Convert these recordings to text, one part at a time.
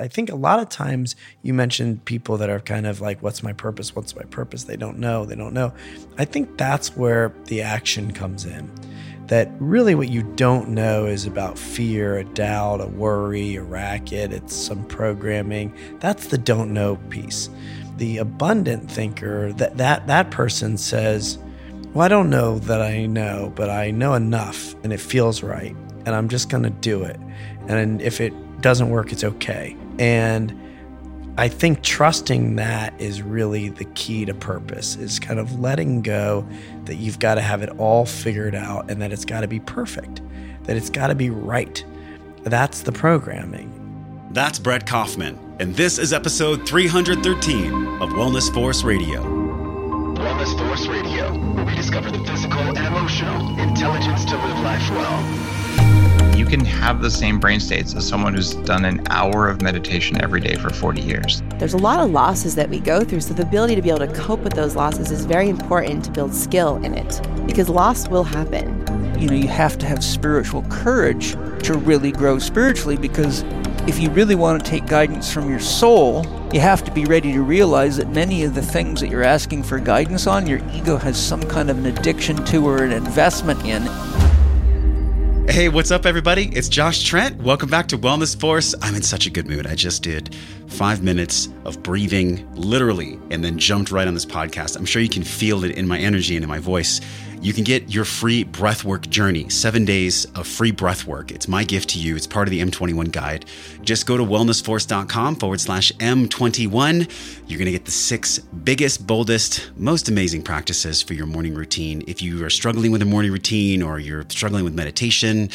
I think a lot of times you mentioned people that are kind of like, what's my purpose? What's my purpose? They don't know. They don't know. I think that's where the action comes in. That really what you don't know is about fear, a doubt, a worry, a racket, it's some programming. That's the don't know piece. The abundant thinker, that that that person says, Well, I don't know that I know, but I know enough and it feels right. And I'm just gonna do it. And if it doesn't work, it's okay. And I think trusting that is really the key to purpose, is kind of letting go that you've got to have it all figured out and that it's got to be perfect, that it's got to be right. That's the programming. That's Brett Kaufman, and this is episode 313 of Wellness Force Radio. Wellness Force Radio, where we discover the physical and emotional intelligence to live life well you can have the same brain states as someone who's done an hour of meditation every day for 40 years. There's a lot of losses that we go through, so the ability to be able to cope with those losses is very important to build skill in it because loss will happen. You know, you have to have spiritual courage to really grow spiritually because if you really want to take guidance from your soul, you have to be ready to realize that many of the things that you're asking for guidance on, your ego has some kind of an addiction to or an investment in. Hey, what's up, everybody? It's Josh Trent. Welcome back to Wellness Force. I'm in such a good mood. I just did five minutes of breathing, literally, and then jumped right on this podcast. I'm sure you can feel it in my energy and in my voice you can get your free breathwork journey, seven days of free breathwork. It's my gift to you. It's part of the M21 guide. Just go to wellnessforce.com forward slash M21. You're going to get the six biggest, boldest, most amazing practices for your morning routine. If you are struggling with a morning routine or you're struggling with meditation,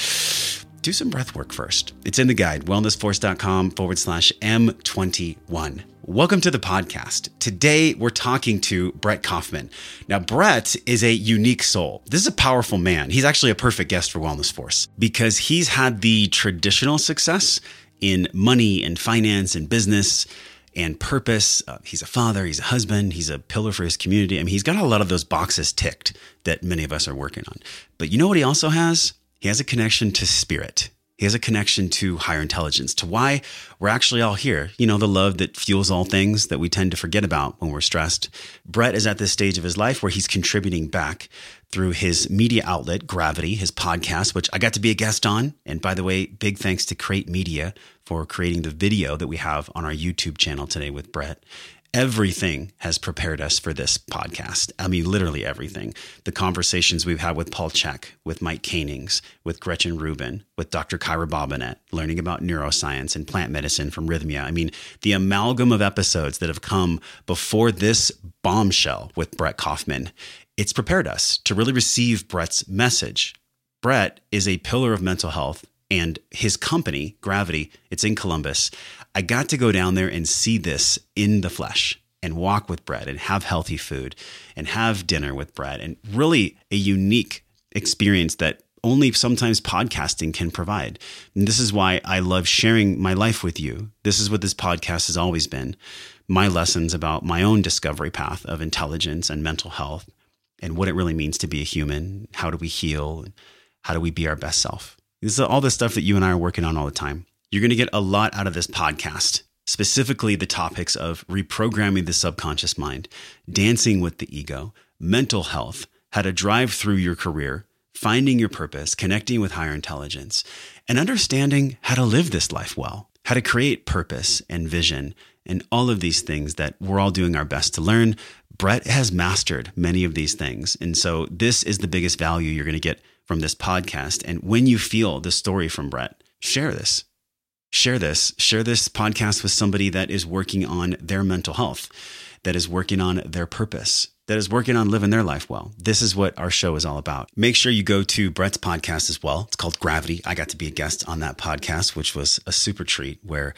do some breath work first. It's in the guide, wellnessforce.com forward slash M21. Welcome to the podcast. Today, we're talking to Brett Kaufman. Now, Brett is a unique soul. This is a powerful man. He's actually a perfect guest for Wellness Force because he's had the traditional success in money and finance and business and purpose. Uh, he's a father, he's a husband, he's a pillar for his community. I mean, he's got a lot of those boxes ticked that many of us are working on. But you know what he also has? He has a connection to spirit. He has a connection to higher intelligence, to why we're actually all here. You know, the love that fuels all things that we tend to forget about when we're stressed. Brett is at this stage of his life where he's contributing back through his media outlet, Gravity, his podcast, which I got to be a guest on. And by the way, big thanks to Crate Media for creating the video that we have on our YouTube channel today with Brett everything has prepared us for this podcast. I mean, literally everything. The conversations we've had with Paul Chek, with Mike Koenigs, with Gretchen Rubin, with Dr. Kyra Bobinet, learning about neuroscience and plant medicine from Rythmia. I mean, the amalgam of episodes that have come before this bombshell with Brett Kaufman, it's prepared us to really receive Brett's message. Brett is a pillar of mental health and his company, Gravity, it's in Columbus. I got to go down there and see this in the flesh and walk with Brett and have healthy food and have dinner with Brett and really a unique experience that only sometimes podcasting can provide. And this is why I love sharing my life with you. This is what this podcast has always been my lessons about my own discovery path of intelligence and mental health and what it really means to be a human. How do we heal? How do we be our best self? This is all the stuff that you and I are working on all the time. You're going to get a lot out of this podcast, specifically the topics of reprogramming the subconscious mind, dancing with the ego, mental health, how to drive through your career, finding your purpose, connecting with higher intelligence, and understanding how to live this life well, how to create purpose and vision, and all of these things that we're all doing our best to learn. Brett has mastered many of these things. And so, this is the biggest value you're going to get from this podcast. And when you feel the story from Brett, share this share this. Share this podcast with somebody that is working on their mental health, that is working on their purpose, that is working on living their life well. This is what our show is all about. Make sure you go to Brett's podcast as well. It's called Gravity. I got to be a guest on that podcast, which was a super treat where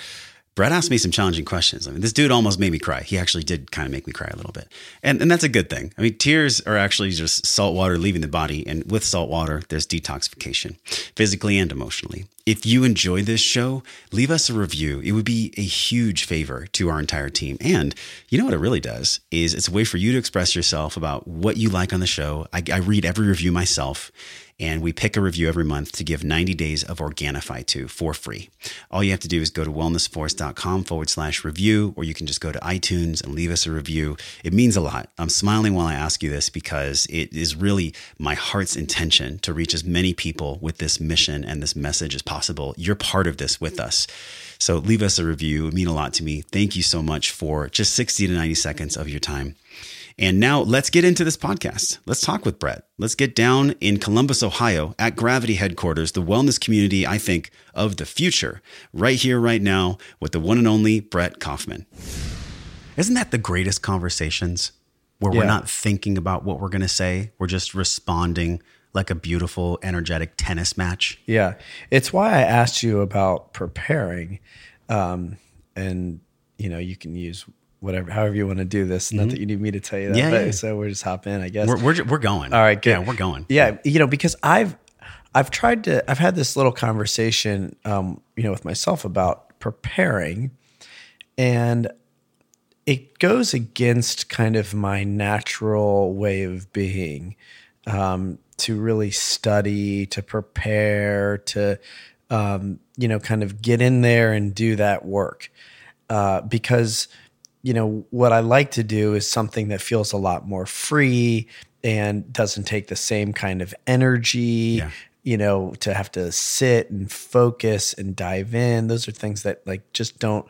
Brett asked me some challenging questions. I mean, this dude almost made me cry. He actually did kind of make me cry a little bit. And, and that's a good thing. I mean, tears are actually just salt water leaving the body. And with salt water, there's detoxification, physically and emotionally. If you enjoy this show, leave us a review. It would be a huge favor to our entire team. And you know what it really does is it's a way for you to express yourself about what you like on the show. I, I read every review myself and we pick a review every month to give 90 days of Organifi to for free. All you have to do is go to wellnessforce.com forward slash review, or you can just go to iTunes and leave us a review. It means a lot. I'm smiling while I ask you this because it is really my heart's intention to reach as many people with this mission and this message as possible. You're part of this with us. So leave us a review. It would mean a lot to me. Thank you so much for just 60 to 90 seconds of your time. And now let's get into this podcast. Let's talk with Brett. Let's get down in Columbus, Ohio at Gravity headquarters, the wellness community, I think, of the future, right here, right now, with the one and only Brett Kaufman. Isn't that the greatest conversations where we're not thinking about what we're going to say? We're just responding like a beautiful, energetic tennis match. Yeah, it's why I asked you about preparing, um, and you know you can use whatever, however you want to do this. Not that you need me to tell you that, Mm-hmm. Yeah, but yeah. so we're just hop in, I guess. We're, we're, we're going. All right, good. Yeah, we're going. Yeah, you know, because I've I've tried to I've had this little conversation, um, you know, with myself about preparing, and it goes against kind of my natural way of being um, to really study, to prepare, to um, you know, kind of get in there and do that work uh, because you know what I like to do is something that feels a lot more free and doesn't take the same kind of energy. Yeah. You know, to have to sit and focus and dive in. Those are things that like just don't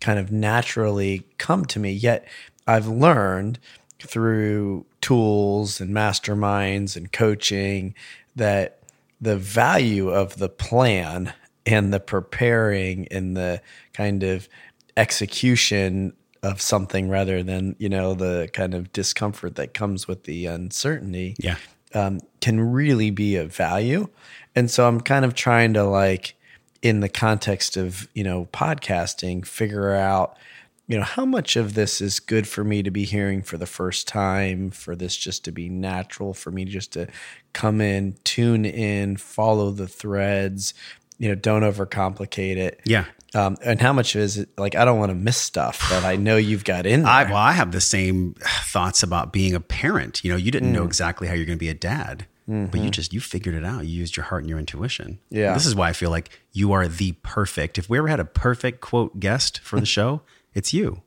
kind of naturally come to me. Yet I've learned through tools and masterminds and coaching that the value of the plan and the preparing and the kind of execution of something rather than you know the kind of discomfort that comes with the uncertainty Yeah. um, can really be of value and so i'm kind of trying to like in the context of you know podcasting figure out you know how much of this is good for me to be hearing for the first time for this just to be natural for me just to come in tune in follow the threads you know don't overcomplicate it Yeah. um, and how much is it like i don't want to miss stuff that i know you've got in there I, well, I have the same thoughts about being a parent. You know, you didn't know exactly how you're going to be a dad, but you just you figured it out. You used your heart and your intuition. Yeah. This is why I feel like you are the perfect. If we ever had a perfect quote guest for the show, it's you.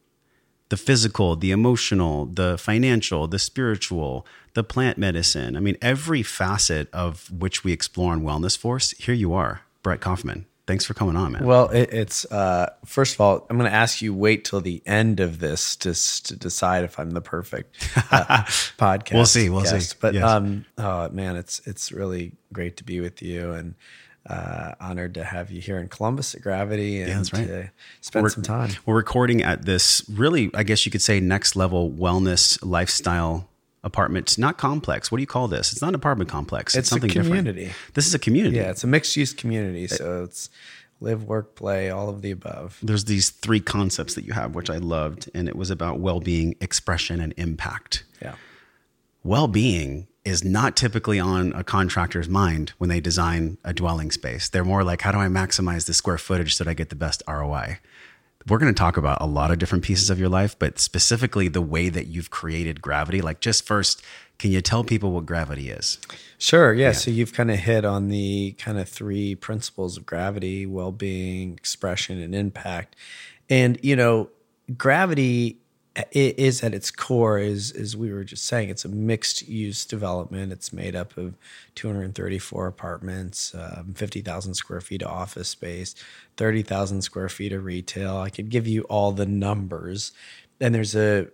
The physical, the emotional, the financial, the spiritual, the plant medicine. I mean, every facet of which we explore in Wellness Force. Here you are, Brett Kaufman. Thanks for coming on, man. Well, it, it's uh, first of all, I'm going to ask you wait till the end of this to to decide if I'm the perfect uh, podcast. We'll see, we'll see. But Yes. um, oh man, it's it's really great to be with you and uh, honored to have you here in Columbus at Gravity and that's right. to spend We're- some time. We're recording at this really, I guess you could say, next level wellness lifestyle apartment. Not complex. What do you call this? It's not an apartment complex. It's a something community. different. This is a community. Yeah, it's a mixed use community, so it's live, work, play, all of the above. There's these three concepts that you have, which I loved, and it was about well being, expression, and impact. Yeah. well being is not typically on a contractor's mind when they design a dwelling space. They're more like, how do I maximize the square footage so that I get the best ROI? We're going to talk about a lot of different pieces of your life, but specifically the way that you've created gravity. Like, just first, can you tell people what gravity is? Sure. Yeah. So you've kind of hit on the kind of three principles of gravity well being, expression, and impact. And, you know, gravity is at its core is as we were just saying it's a mixed use development it's made up of 234 apartments um, 50000 square feet of office space 30000 square feet of retail. I could give you all the numbers. And there's a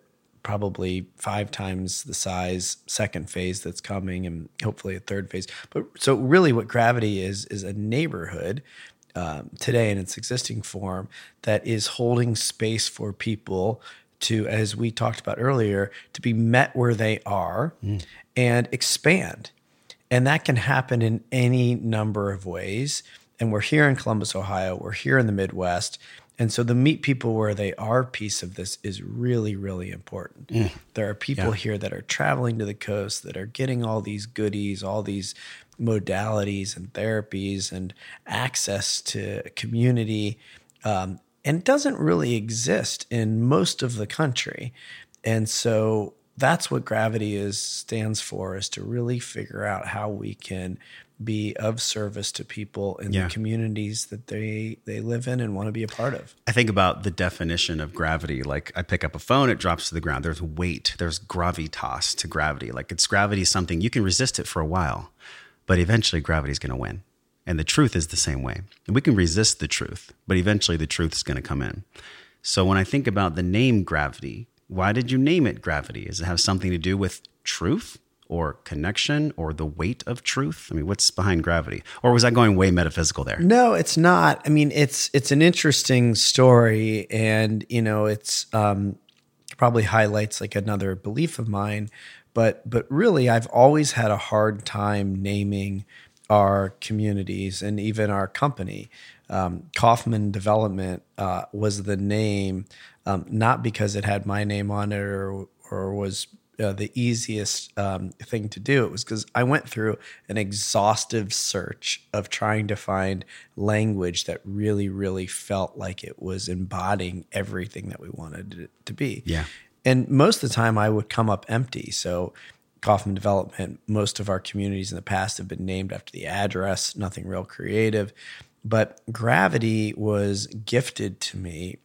probably five times the size second phase that's coming and hopefully a third phase. But so really what gravity is is a neighborhood um, today in its existing form that is holding space for people to as we talked about earlier to be met where they are and expand. And that can happen in any number of ways and we're here in columbus ohio we're here in the midwest and so the meet people where they are piece of this is really, really important. There are people here that are traveling to the coast that are getting all these goodies, all these modalities and therapies and access to community. Um, and doesn't really exist in most of the country. And so that's what gravity is stands for is to really figure out how we can be of service to people in Yeah. the communities that they they live in and want to be a part of. I think about the definition of gravity. Like I pick up a phone, it drops to the ground. There's weight, there's gravitas to gravity. Like it's gravity is something you can resist it for a while, but eventually gravity is going to win. And the truth is the same way. And we can resist the truth, but eventually the truth is going to come in. So when I think about the name gravity, why did you name it gravity? Does it have something to do with truth or connection or the weight of truth? I mean, what's behind gravity? Or was I going way metaphysical there? No, it's not. I mean, it's it's an interesting story, and you know, it's um, probably highlights like another belief of mine. But but really, I've always had a hard time naming our communities and even our company. Um, Kaufman Development uh, was the name, um, not because it had my name on it or or was uh, the easiest um, thing to do. It was because I went through an exhaustive search of trying to find language that really, really felt like it was embodying everything that we wanted it to be. Yeah. And most of the time, I would come up empty. So, Kaufman Development, most of our communities in the past have been named after the address, nothing real creative. But Gravity was gifted to me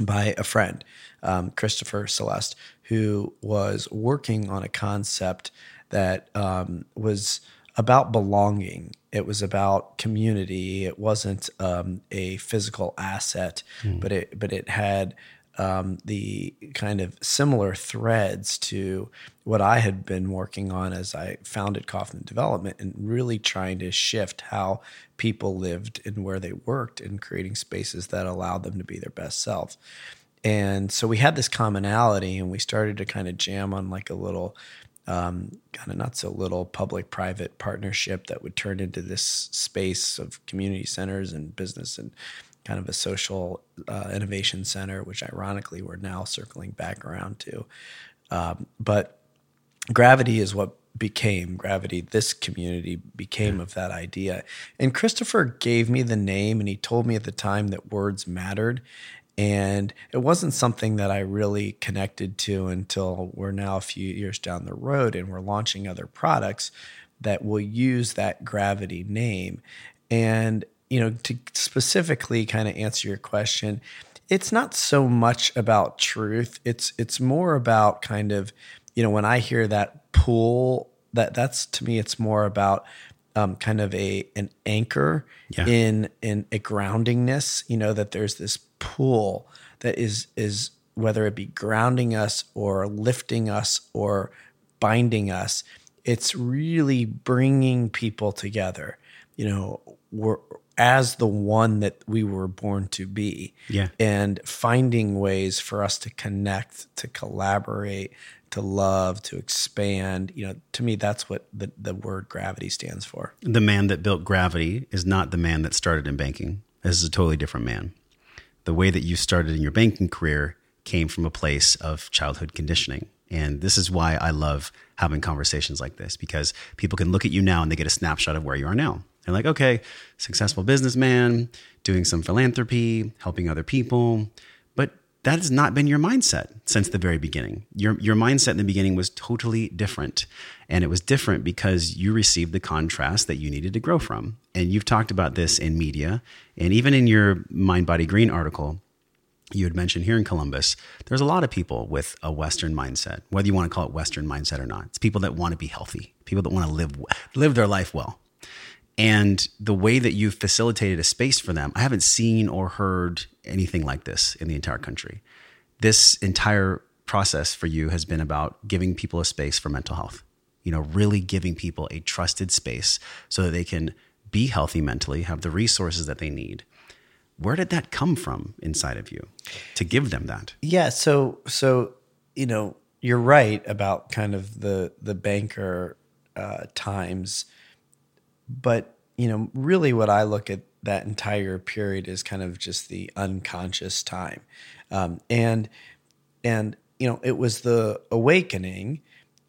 by a friend, um, Christopher Celeste, who was working on a concept that um, was about belonging. It was about community. It wasn't um, a physical asset, but it but it had um, the kind of similar threads to what I had been working on as I founded Kaufman Development and really trying to shift how people lived and where they worked and creating spaces that allowed them to be their best self. And so we had this commonality and we started to kind of jam on like a little um, kind of not so little public private partnership that would turn into this space of community centers and business and kind of a social uh, innovation center, which ironically we're now circling back around to. Um, but gravity is what became gravity this community became of that idea and christopher gave me the name and he told me at the time that words mattered and it wasn't something that i really connected to until we're now a few years down the road and we're launching other products that will use that gravity name and you know to specifically kind of answer your question it's not so much about truth it's it's more about kind of you know when i hear that pull that that's to me it's more about um, kind of a an anchor Yeah. in in a groundingness you know that there's this pull that is is whether it be grounding us or lifting us or binding us it's really bringing people together you know we're as the one that we were born to be Yeah. and finding ways for us to connect to collaborate to love to expand you know to me that's what the, the word gravity stands for the man that built gravity is not the man that started in banking. This is a totally different man. The way that you started in your banking career came from a place of childhood conditioning. And this is why I love having conversations like this because people can look at you now and they get a snapshot of where you are now. They're like, okay, successful businessman, doing some philanthropy, helping other people. That has not been your mindset since the very beginning. Your, your mindset in the beginning was totally different. And it was different because you received the contrast that you needed to grow from. And you've talked about this in media and even in your Mind Body Green article you had mentioned here in Columbus, there's a lot of people with a Western mindset, whether you want to call it Western mindset or not. It's people that want to be healthy, people that want to live live their life well. And the way that you've facilitated a space for them, I haven't seen or heard anything like this in the entire country. This entire process for you has been about giving people a space for mental health. You know, really giving people a trusted space so that they can be healthy mentally, have the resources that they need. Where did that come from inside of you to give them that? Yeah, so so you know you're right about kind of the the banker uh, times, but you know really what I look at that entire period is kind of just the unconscious time, um, and and you know it was the awakening,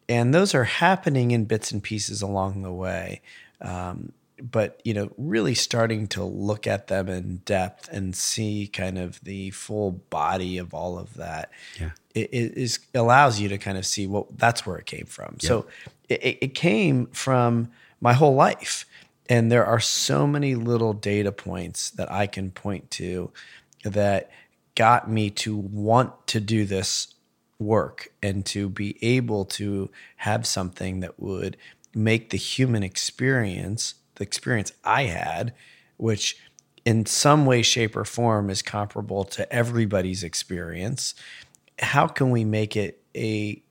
and those are happening in bits and pieces along the way. Um, but you know, really starting to look at them in depth and see kind of the full body of all of that. Yeah. It, it is allows you to kind of see well that's where it came from. So it, it came from my whole life, and there are so many little data points that I can point to that got me to want to do this work and to be able to have something that would make the human experience the experience I had, which in some way, shape, or form is comparable to everybody's experience. How can we make it a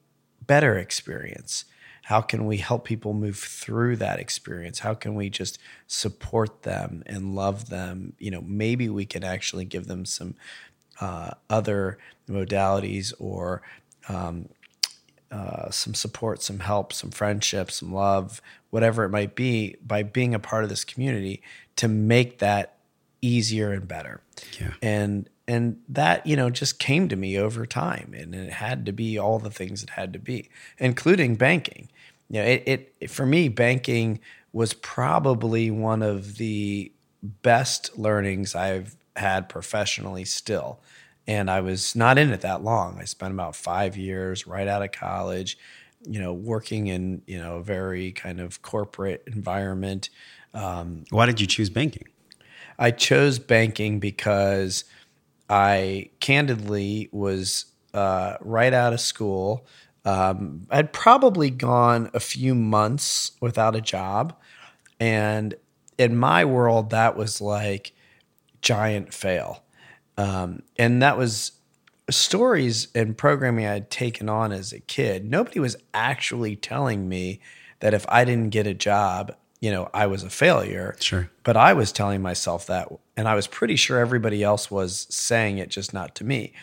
better experience? How can we help people move through that experience? How can we just support them and love them? You know, maybe we can actually give them some uh, other modalities or um, uh, some support, some help, some friendship, some love, whatever it might be, by being a part of this community to make that easier and better. Yeah. And and that you know just came to me over time, and it had to be all the things it had to be, including banking. You know, it, it for me, banking was probably one of the best learnings I've had professionally still and I was not in it that long. I spent about five years right out of college, you know, working in you know a very kind of corporate environment. Um, Why did you choose banking? I chose banking because I candidly was uh, right out of school. Um, I'd probably gone a few months without a job, and in my world, that was like giant fail. Um, and that was stories and programming I had taken on as a kid. Nobody was actually telling me that if I didn't get a job, you know, I was a failure. Sure. But I was telling myself that, and I was pretty sure everybody else was saying it, just not to me,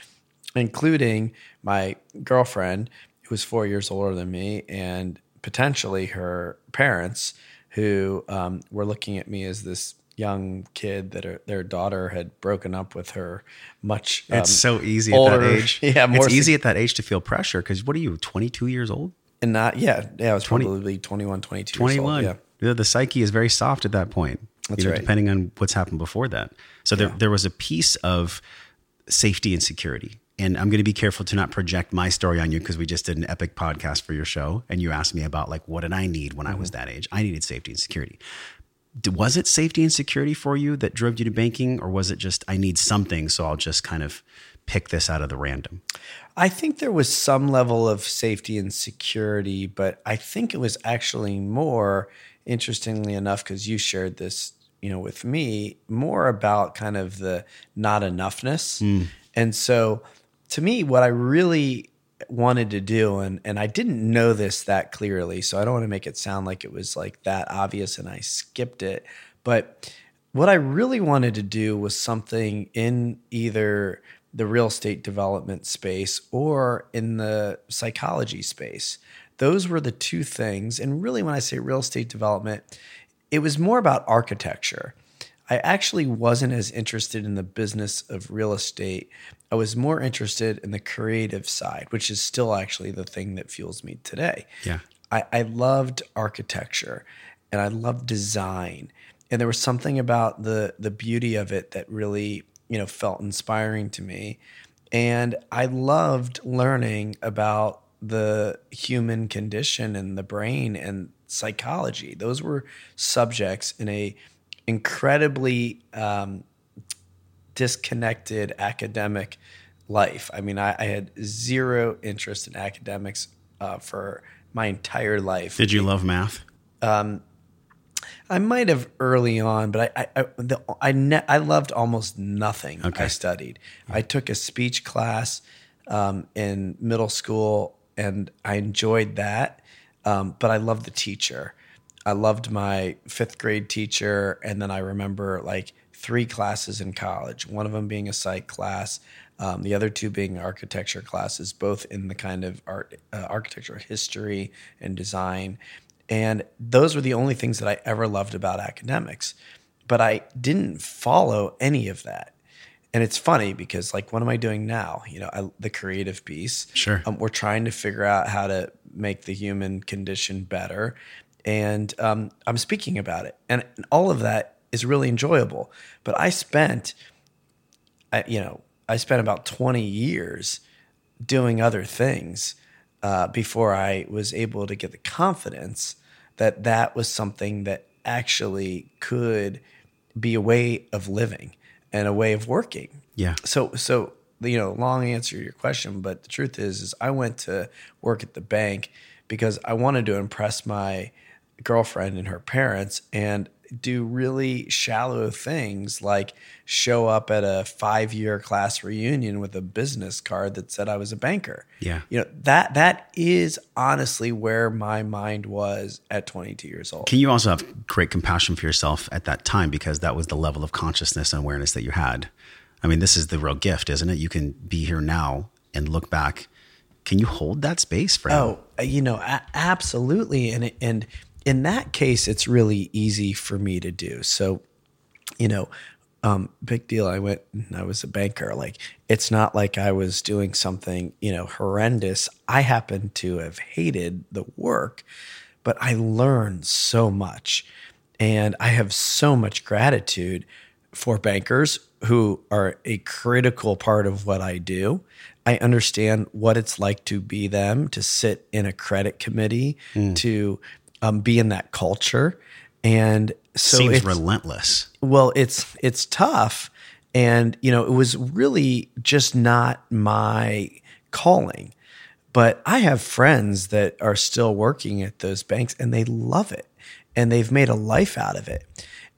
including my girlfriend, was four years older than me, and potentially her parents, who um, were looking at me as this young kid that her, their daughter had broken up with her much. It's um, so easy at that age. Yeah, more it's easy at that age to feel pressure because what are you, 22 years old? and not yeah yeah. I was 20 probably 21, 22 years old, 21. yeah. The, the psyche is very soft at that point. That's you know, right. Depending on what's happened before that. So there, there was a piece of safety and security. And I'm going to be careful to not project my story on you because we just did an epic podcast for your show. And you asked me about like, what did I need when I was Mm-hmm. that age? I needed safety and security. Was it safety and security for you that drove you to banking? Or was it just, I need something, so I'll just kind of pick this out of the random? I think there was some level of safety and security, but I think it was actually more, interestingly enough, because you shared this, you know, with me, more about kind of the not enoughness. And so, to me, what I really wanted to do, and and I didn't know this that clearly, so I don't want to make it sound like it was like that obvious, and I skipped it, but what I really wanted to do was something in either the real estate development space or in the psychology space. Those were the two things. And really, when I say real estate development, it was more about architecture. I actually wasn't as interested in the business of real estate. I was more interested in the creative side, which is still actually the thing that fuels me today. Yeah. I, I loved architecture and I loved design. And there was something about the the beauty of it that really, you know, felt inspiring to me. And I loved learning about the human condition and the brain and psychology. Those were subjects in a incredibly um, disconnected academic life. I mean, I, I had zero interest in academics uh, for my entire life. Did you love math? I might have early on, but I I I, the, I, ne- I loved almost nothing Okay. I studied. I took a speech class um, in middle school, and I enjoyed that. Um, but I loved the teacher. I loved my fifth grade teacher, and then I remember like three classes in college. One of them being a psych class, um, the other two being architecture classes, both in the kind of art, uh, architecture history and design. And those were the only things that I ever loved about academics. But I didn't follow any of that. And it's funny because, like, what am I doing now? You know, I, the creative piece. Sure. Um, we're trying to figure out how to make the human condition better. And um, I'm speaking about it, and all of that is really enjoyable. But I spent, I, you know, I spent about 20 years doing other things uh, before I was able to get the confidence that that was something that actually could be a way of living and a way of working. Yeah. So so you know, long answer to your question, but the truth is is I went to work at the bank because I wanted to impress my girlfriend and her parents and do really shallow things like show up at a 5-year class reunion with a business card that said I was a banker. Yeah. You know, that that is honestly where my mind was at 22 years old. Can you also have great compassion for yourself at that time because that was the level of consciousness and awareness that you had? I mean, this is the real gift, isn't it? You can be here now and look back. Can you hold that space for Oh, uh, you know, a- absolutely. And and in that case, it's really easy for me to do. So, you know, um, big deal. I went and I was a banker. Like, it's not like I was doing something, you know, horrendous. I happen to have hated the work, but I learned so much. And I have so much gratitude for bankers who are a critical part of what I do. I understand what it's like to be them, to sit in a credit committee, to um, be in that culture. And so Seems it's, relentless. well, it's it's tough, and you know it was really just not my calling. But I have friends that are still working at those banks, and they love it, and they've made a life out of it.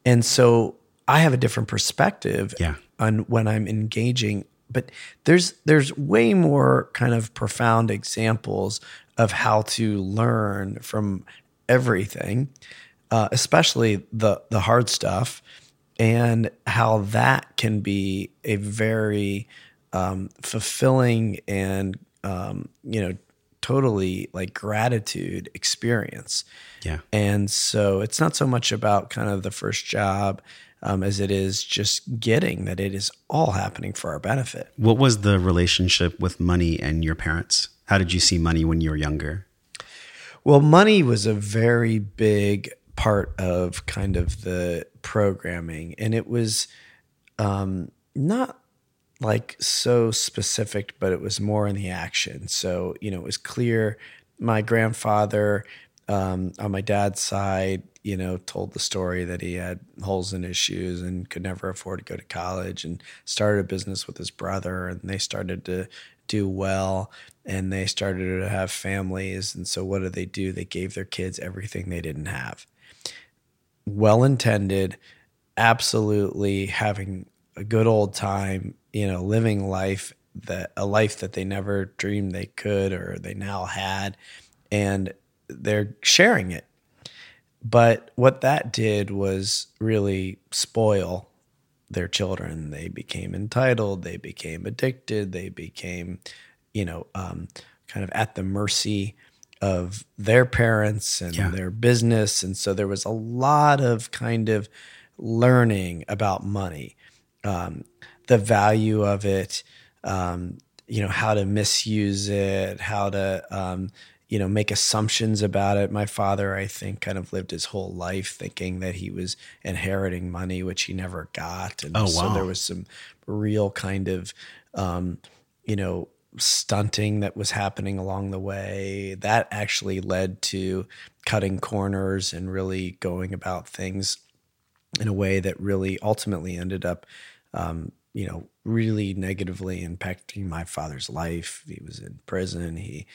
And so I have a different perspective Yeah. on when I'm engaging. But there's there's way more kind of profound examples of how to learn from everything uh, especially the the hard stuff, and how that can be a very um, fulfilling and um, you know totally like gratitude experience. Yeah. And so it's not so much about kind of the first job um, as it is just getting that it is all happening for our benefit. What was the relationship with money and your parents? How did you see money when you were younger? Well, money was a very big part of kind of the programming, and it was um, not like so specific, but it was more in the action. So, you know, it was clear my grandfather um, on my dad's side, you know, told the story that he had holes in his shoes and could never afford to go to college and started a business with his brother and they started to do well and they started to have families. And so what did they do? They gave their kids everything they didn't have. Well intended, absolutely having a good old time, you know, living life that a life that they never dreamed they could or they now had. And they're sharing it. But what that did was really spoil their children. They became entitled, they became addicted, they became, you know, um, kind of at the mercy of their parents and Yeah. their business. And so there was a lot of kind of learning about money, um, the value of it, um, you know, how to misuse it, how to, um, you know, make assumptions about it. My father, I think, kind of lived his whole life thinking that he was inheriting money, which he never got. And Oh, so there was some real kind of, um, you know, stunting that was happening along the way. That actually led to cutting corners and really going about things in a way that really ultimately ended up, um, you know, really negatively impacting my father's life. He was in prison. He,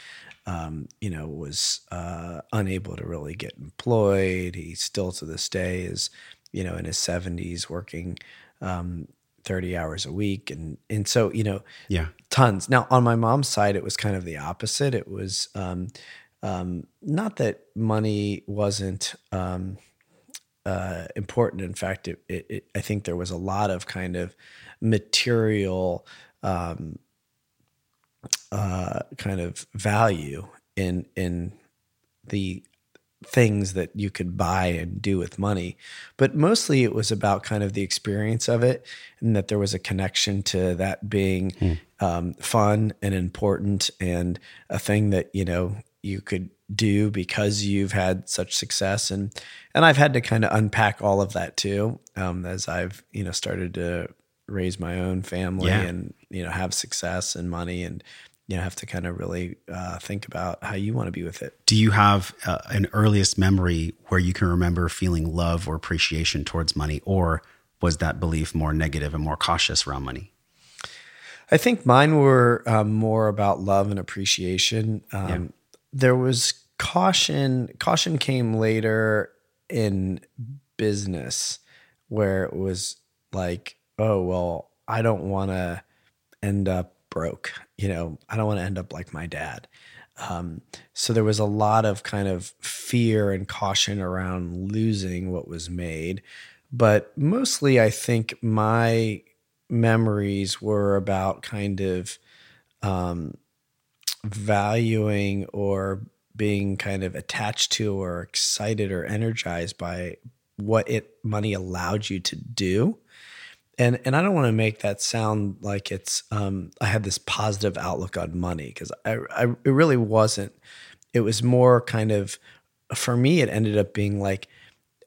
um, you know, was uh, unable to really get employed. He still to this day is, you know, in his 70s working um, 30 hours a week. And, and so, you know, Yeah. tons. Now, on my mom's side, it was kind of the opposite. It was um, um, not that money wasn't um, uh, important. In fact, it, it, it, I think there was a lot of kind of material um, uh, kind of value in in the things that you could buy and do with money. But mostly it was about kind of the experience of it and that there was a connection to that being um, fun and important and a thing that, you know, you could do because you've had such success and and I've had to kind of unpack all of that too um, as I've you know started to raise my own family Yeah. and you know have success and money and you know have to kind of really uh, think about how you want to be with it. Do you have uh, an earliest memory where you can remember feeling love or appreciation towards money, or was that belief more negative and more cautious around money? I think mine were um, more about love and appreciation. Um, There was caution. Caution came later in business, where it was like, oh well, I don't want to end up broke. You know, I don't want to end up like my dad. Um, so there was a lot of kind of fear and caution around losing what was made. But mostly, I think my memories were about kind of um, valuing or being kind of attached to or excited or energized by what it money allowed you to do and and I don't want to make that sound like it's um, I had this positive outlook on money because I, I it really wasn't. It was more kind of for me. It ended up being like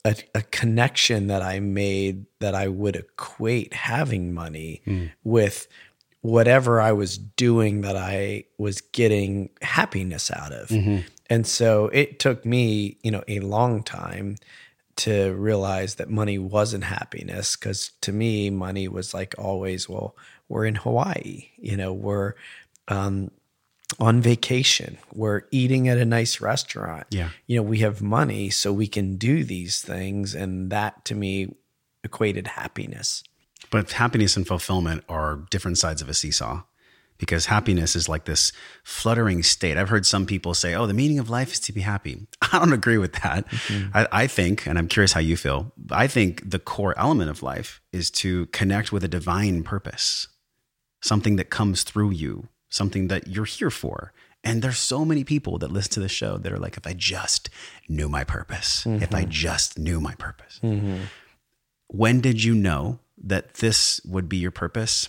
a, a connection that I made that I would equate having money with whatever I was doing that I was getting happiness out of. And so it took me, you know, a long time to realize that money wasn't happiness because to me money was like always well we're in hawaii you know we're um, on vacation we're eating at a nice restaurant. Yeah. you know we have money so we can do these things and that to me equated happiness. But happiness and fulfillment are different sides of a seesaw because happiness is like this fluttering state. I've heard some people say, oh, the meaning of life is to be happy. I don't agree with that. Mm-hmm. I, I think, and I'm curious how you feel, I think the core element of life is to connect with a divine purpose, something that comes through you, something that you're here for. And there's so many people that listen to the show that are like, if I just knew my purpose, if I mm-hmm. just knew my purpose mm-hmm. when did you know that this would be your purpose?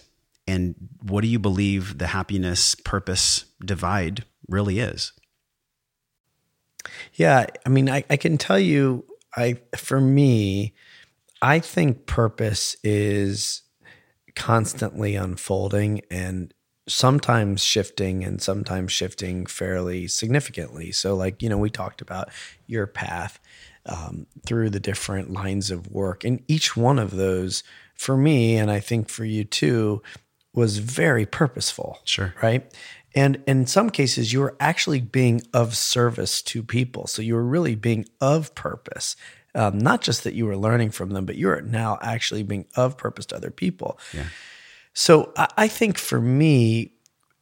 And what do you believe the happiness purpose divide really is? Yeah, I mean, I, I can tell you, I for me, I think purpose is constantly unfolding and sometimes shifting and sometimes shifting fairly significantly. So, like you know, we talked about your path um, through the different lines of work, and each one of those, for me, and I think for you too, was very purposeful Sure. right? And in some cases, you were actually being of service to people. So you were really being of purpose. Um, not just that you were learning from them, but you're now actually being of purpose to other people. Yeah. So I, I think for me,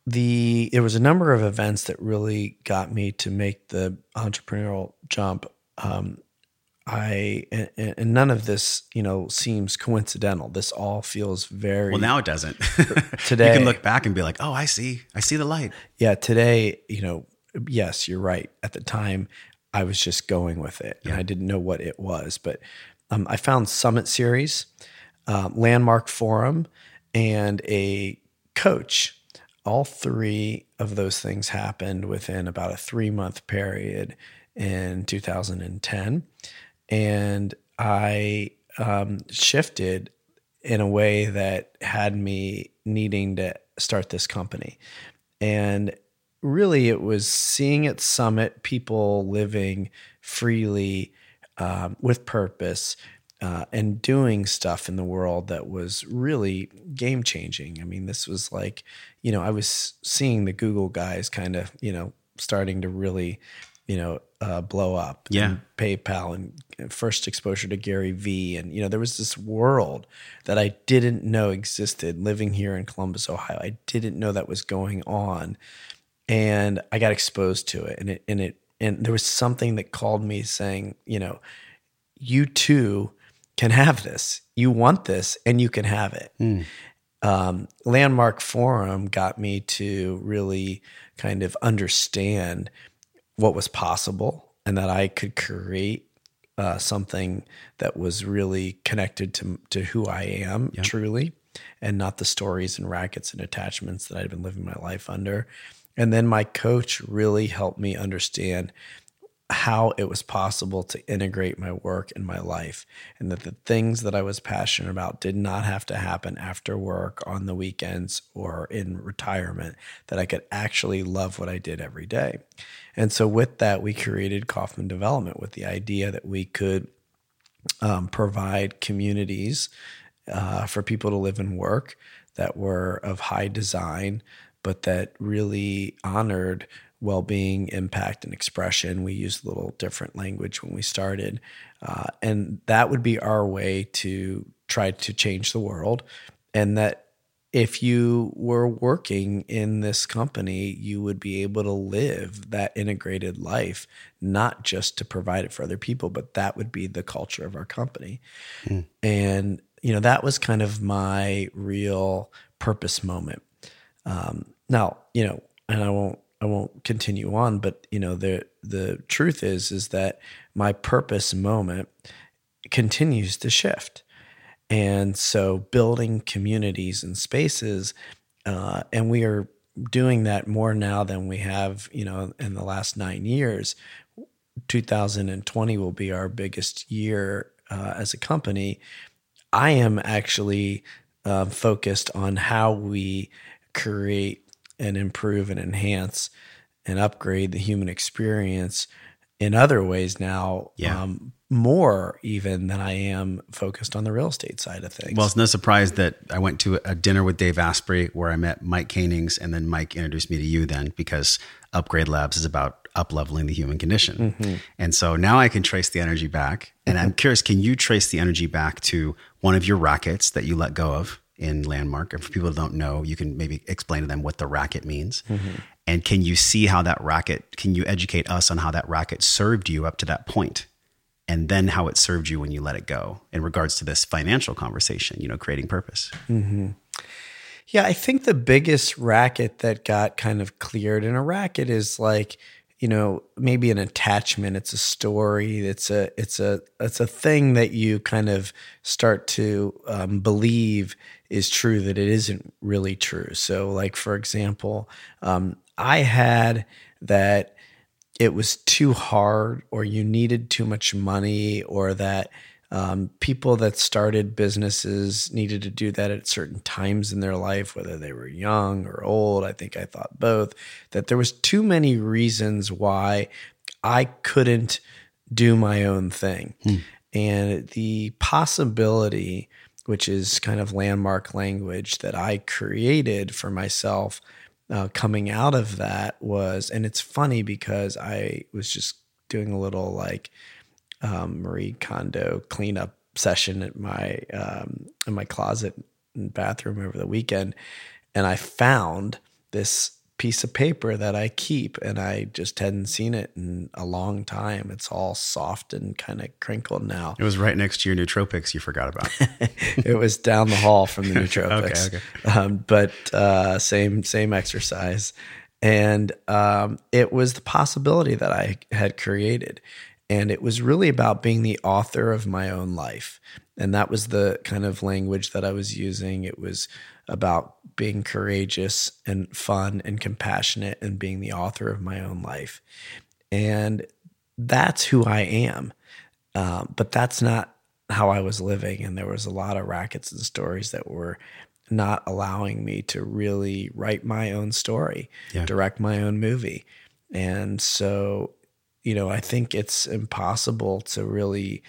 the there was a number of events that really got me to make the entrepreneurial jump. Um, I and, and none of this, you know, seems coincidental. This all feels very Well, now it doesn't. Today- you can look back and be like, oh, I see. I see the light. yeah, today, you know, yes, you're right. At the time, I was just going with it and I didn't know what it was. But um, I found Summit Series, um, Landmark Forum, and a coach. All three of those things happened within about a three month period in 2010. And I um, shifted in a way that had me needing to start this company. And really, it was seeing at Summit people living freely um, with purpose uh, and doing stuff in the world that was really game changing. I mean, this was like, you know, I was seeing the Google guys kind of, you know, starting to really, you know, uh, blow up. Yeah. And PayPal and first exposure to Gary Vee. And, you know, there was this world that I didn't know existed living here in Columbus, Ohio. I didn't know that was going on. And I got exposed to it. And it, and it, and there was something that called me saying, you know, you too can have this. You want this and you can have it. Um, Landmark Forum got me to really kind of understand what was possible and that I could create uh, something that was really connected to to who I am truly, and not the stories and rackets and attachments that I'd been living my life under. And then my coach really helped me understand how it was possible to integrate my work and my life, and that the things that I was passionate about did not have to happen after work, on the weekends, or in retirement, that I could actually love what I did every day. And so, with that, we created Kaufman Development with the idea that we could um, provide communities uh, for people to live and work that were of high design, but that really honored well being, impact, and expression. We used a little different language when we started. Uh, and that would be our way to try to change the world. And that if you were working in this company, you would be able to live that integrated life, not just to provide it for other people, but that would be the culture of our company. Mm. And, you know, that was kind of my real purpose moment. Um, now, you know, and I won't I won't continue on, but you know the the truth is is that my purpose moment continues to shift, and so building communities and spaces, uh, and we are doing that more now than we have you know in the last nine years. 2020 will be our biggest year uh, as a company. I am actually uh, focused on how we create and improve and enhance and upgrade the human experience in other ways now yeah. um, more even than I am focused on the real estate side of things. Well, it's no surprise that I went to a dinner with Dave Asprey where I met Mike Koenigs and then Mike introduced me to you then because Upgrade Labs is about up leveling the human condition. Mm-hmm. And so now I can trace the energy back. And I'm curious, can you trace the energy back to one of your rackets that you let go of? In Landmark. And for people that don't know, you can maybe explain to them what the racket means. Mm-hmm. And can you see how that racket, can you educate us on how that racket served you up to that point? And then how it served you when you let it go in regards to this financial conversation, you know, creating purpose. Mm-hmm. Yeah, I think the biggest racket that got kind of cleared, and a racket is like, you know maybe an attachment it's a story it's a it's a it's a thing that you kind of start to um, believe is true that it isn't really true so like for example um, i had that it was too hard or you needed too much money or that um, people that started businesses needed to do that at certain times in their life, whether they were young or old. I think I thought both. That there was too many reasons why I couldn't do my own thing, hmm. and the possibility, which is kind of landmark language that I created for myself. Uh, coming out of that was, and it's funny because I was just doing a little like um, Marie Kondo cleanup session at my um, in my closet and bathroom over the weekend, and I found this piece of paper that I keep, and I just hadn't seen it in a long time. It's all soft and kind of crinkled now. It was right next to your nootropics you forgot about. it was down the hall from the nootropics. okay, okay. Um, but uh, same same exercise, and um, it was the possibility that I had created. And it was really about being the author of my own life. And that was the kind of language that I was using. It was about being courageous and fun and compassionate and being the author of my own life. And that's who I am. Um, but that's not how I was living. And there was a lot of rackets and stories that were not allowing me to really write my own story, yeah. direct my own movie. And so you know, I think it's impossible to really.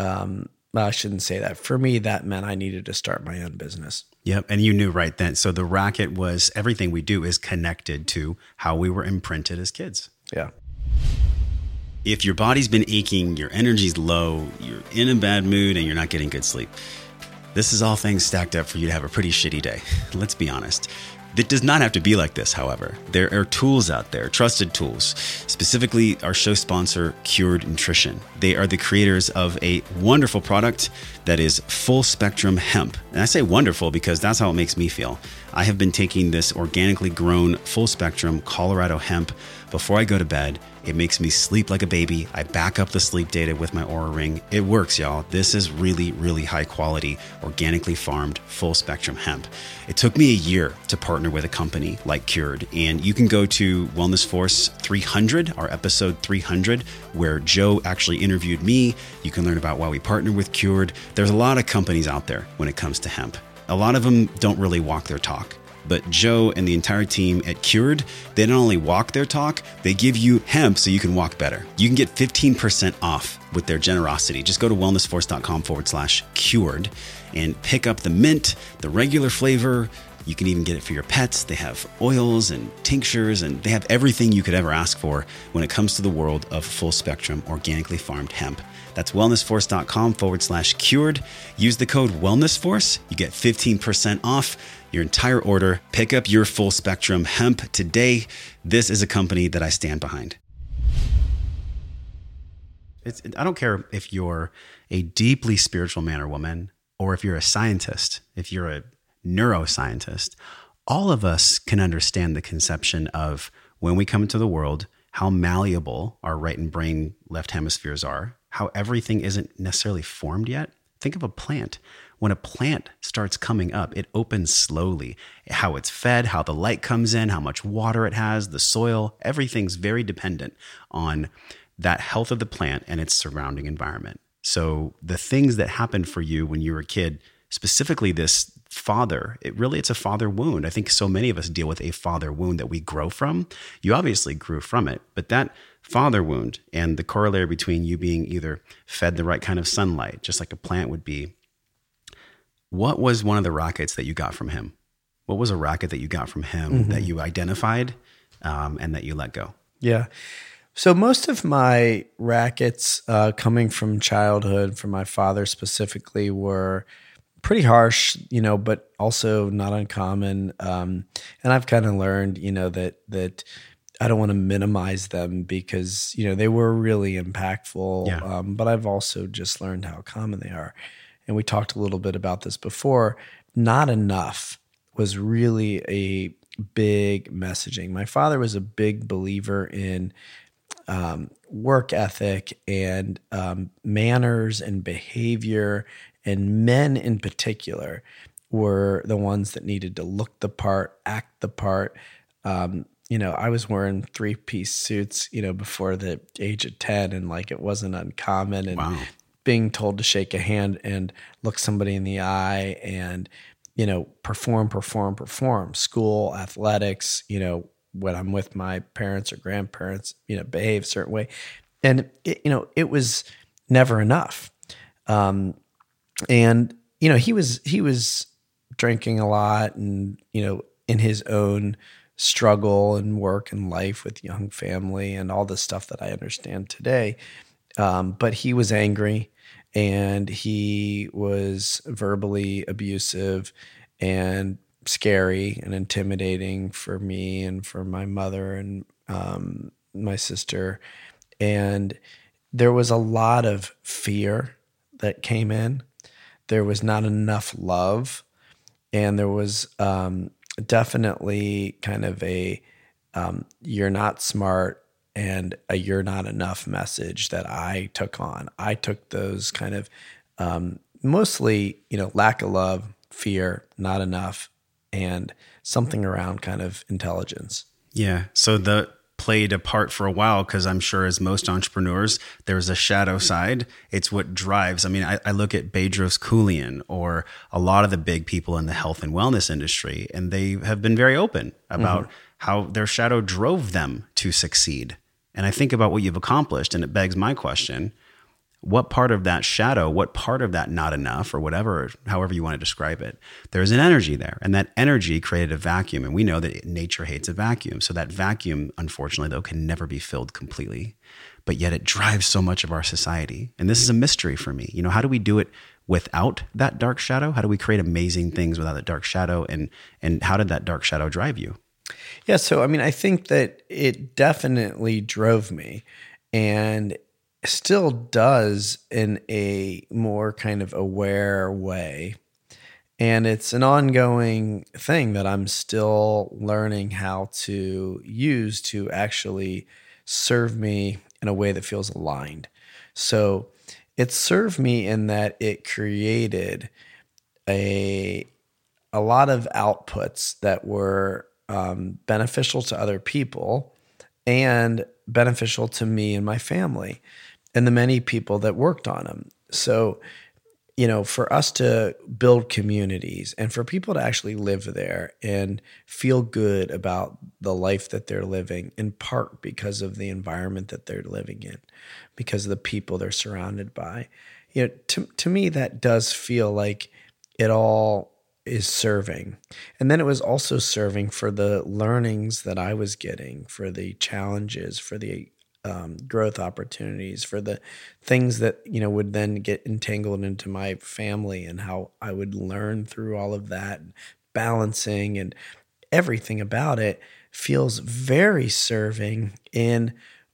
Um, well, I shouldn't say that. For me, that meant I needed to start my own business. Yep. And you knew right then. So the racket was everything we do is connected to how we were imprinted as kids. Yeah. If your body's been aching, your energy's low, you're in a bad mood, and you're not getting good sleep, this is all things stacked up for you to have a pretty shitty day. Let's be honest. It does not have to be like this, however. There are tools out there, trusted tools, specifically our show sponsor, Cured Nutrition. They are the creators of a wonderful product that is full spectrum hemp. And I say wonderful because that's how it makes me feel. I have been taking this organically grown full spectrum Colorado hemp before I go to bed. It makes me sleep like a baby. I back up the sleep data with my Oura Ring. It works, y'all. This is really, really high quality, organically farmed, full spectrum hemp. It took me a year to partner with a company like Cured. And you can go to Wellness Force 300, our episode 300, where Joe actually interviewed me. You can learn about why we partner with Cured. There's a lot of companies out there when it comes to hemp. A lot of them don't really walk their talk. But Joe and the entire team at Cured, they not only walk their talk, they give you hemp so you can walk better. You can get 15% off with their generosity. Just go to wellnessforce.com forward slash cured and pick up the mint, the regular flavor. You can even get it for your pets. They have oils and tinctures, and they have everything you could ever ask for when it comes to the world of full spectrum organically farmed hemp. That's wellnessforce.com forward slash cured. Use the code wellnessforce. You get 15% off your entire order. Pick up your full spectrum hemp today. This is a company that I stand behind. It's, I don't care if you're a deeply spiritual man or woman, or if you're a scientist, if you're a neuroscientist, all of us can understand the conception of when we come into the world, how malleable our right and brain left hemispheres are, how everything isn't necessarily formed yet. Think of a plant. When a plant starts coming up, it opens slowly. How it's fed, how the light comes in, how much water it has, the soil, everything's very dependent on that health of the plant and its surrounding environment. So the things that happened for you when you were a kid, specifically this father, it really it's a father wound. I think so many of us deal with a father wound that we grow from. You obviously grew from it, but that father wound and the corollary between you being either fed the right kind of sunlight, just like a plant would be. What was one of the rockets that you got from him? What was a racket that you got from him mm-hmm. that you identified um, and that you let go? Yeah. So most of my rackets uh, coming from childhood, from my father specifically, were pretty harsh, you know, but also not uncommon. Um, and I've kind of learned, you know, that that I don't want to minimize them because you know they were really impactful. Yeah. Um, but I've also just learned how common they are, and we talked a little bit about this before. Not enough was really a big messaging. My father was a big believer in um, work ethic and um, manners and behavior, and men in particular were the ones that needed to look the part, act the part. Um, you know, I was wearing three piece suits, you know, before the age of 10, and like it wasn't uncommon. And wow. being told to shake a hand and look somebody in the eye and, you know, perform, perform, perform, school, athletics, you know, when I'm with my parents or grandparents, you know, behave a certain way. And, it, you know, it was never enough. Um, and, you know, he was, he was drinking a lot and, you know, in his own struggle and work and life with young family and all the stuff that I understand today. Um, but he was angry and he was verbally abusive and scary and intimidating for me and for my mother and um, my sister. And there was a lot of fear that came in. There was not enough love. And there was um, definitely kind of a um, you're not smart and a you're not enough message that I took on. I took those kind of um, mostly, you know, lack of love, fear, not enough, and something around kind of intelligence. Yeah. So the played a part for a while because I'm sure, as most entrepreneurs, there's a shadow side. It's what drives. I mean, I, I, look at Bedros Keuilian or a lot of the big people in the health and wellness industry, and they have been very open about mm-hmm. how their shadow drove them to succeed. And I think about what you've accomplished, and it begs my question what part of that shadow, what part of that not enough, or whatever, however you want to describe it, there's an energy there. And that energy created a vacuum. And we know that nature hates a vacuum. So that vacuum, unfortunately, though, can never be filled completely. But yet it drives so much of our society. And this is a mystery for me. You know, how do we do it without that dark shadow? How do we create amazing things without that dark shadow? And and how did that dark shadow drive you? Yeah, so I mean, I think that it definitely drove me. And still does in a more kind of aware way. And it's an ongoing thing that I'm still learning how to use to actually serve me in a way that feels aligned. So it served me in that it created a a lot of outputs that were um, beneficial to other people and beneficial to me and my family and the many people that worked on them. So, you know, for us to build communities and for people to actually live there and feel good about the life that they're living, in part because of the environment that they're living in, because of the people they're surrounded by, you know, to, to me, that does feel like it all is serving. And then it was also serving for the learnings that I was getting, for the challenges, for the um, growth opportunities, for the things that you know would then get entangled into my family and how I would learn through all of that, balancing and everything about it feels very serving in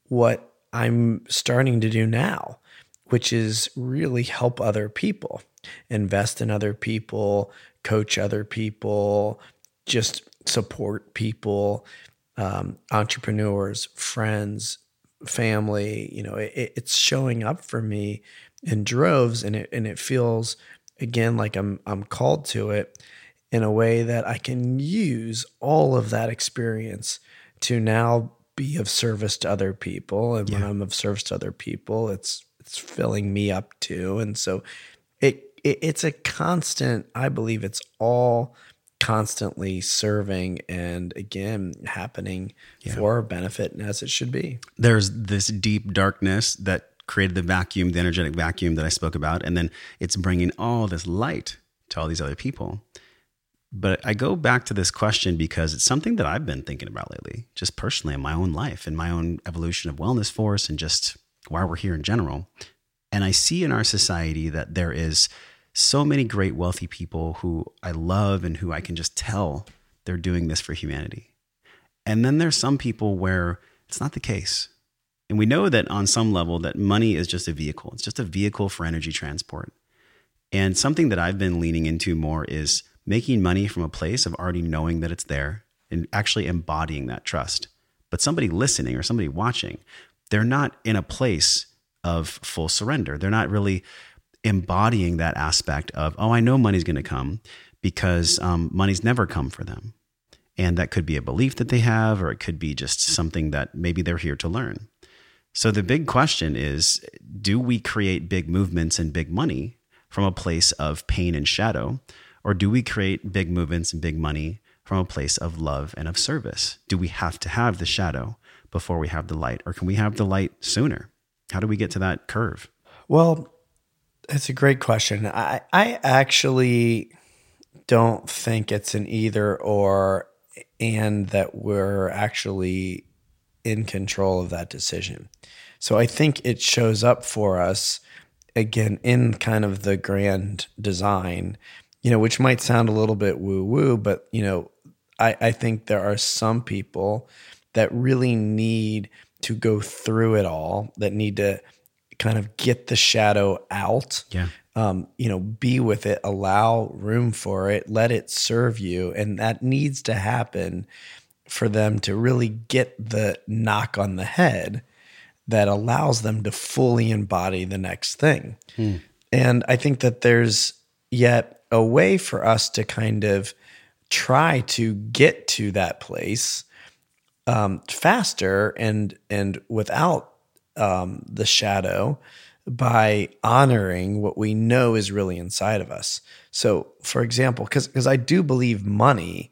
what I'm starting to do now, which is really help other people, invest in other people, coach other people, just support people, um, entrepreneurs, friends, family. You know, it, it's showing up for me in droves, and it and it feels again like I'm I'm called to it in a way that I can use all of that experience to now be of service to other people. And when I'm of service to other people, it's it's filling me up too. And so it, it it's a constant, I believe it's all constantly serving and again happening for our benefit and as it should be. there's this deep darkness that created the vacuum, the energetic vacuum that I spoke about, and then it's bringing all this light to all these other people. But I go back to this question because it's something that I've been thinking about lately, just personally in my own life, in my own evolution of wellness force, and just why we're here in general. And I see in our society that there is so many great wealthy people who I love and who I can just tell they're doing this for humanity. And then there's some people where it's not the case. And we know that on some level that money is just a vehicle. It's just a vehicle for energy transport. And something that I've been leaning into more is making money from a place of already knowing that it's there and actually embodying that trust. But somebody listening or somebody watching, they're not in a place of full surrender. They're not really embodying that aspect of, oh, I know money's going to come because um, money's never come for them. And that could be a belief that they have, or it could be just something that maybe they're here to learn. So the big question is do we create big movements and big money from a place of pain and shadow? Or do we create big movements and big money from a place of love and of service? Do we have to have the shadow before we have the light? Or can we have the light sooner? How do we get to that curve? Well, it's a great question. I, I actually don't think it's an either or and that we're actually in control of that decision. So I think it shows up for us again in kind of the grand design, you know, which might sound a little bit woo woo, but you know, I, I think there are some people that really need to go through it all, that need to kind of get the shadow out. Yeah. Um, you know, be with it, allow room for it, let it serve you. And that needs to happen for them to really get the knock on the head that allows them to fully embody the next thing. And I think that there's yet a way for us to kind of try to get to that place um, faster and and without um, the shadow by honoring what we know is really inside of us. So, for example, because I do believe money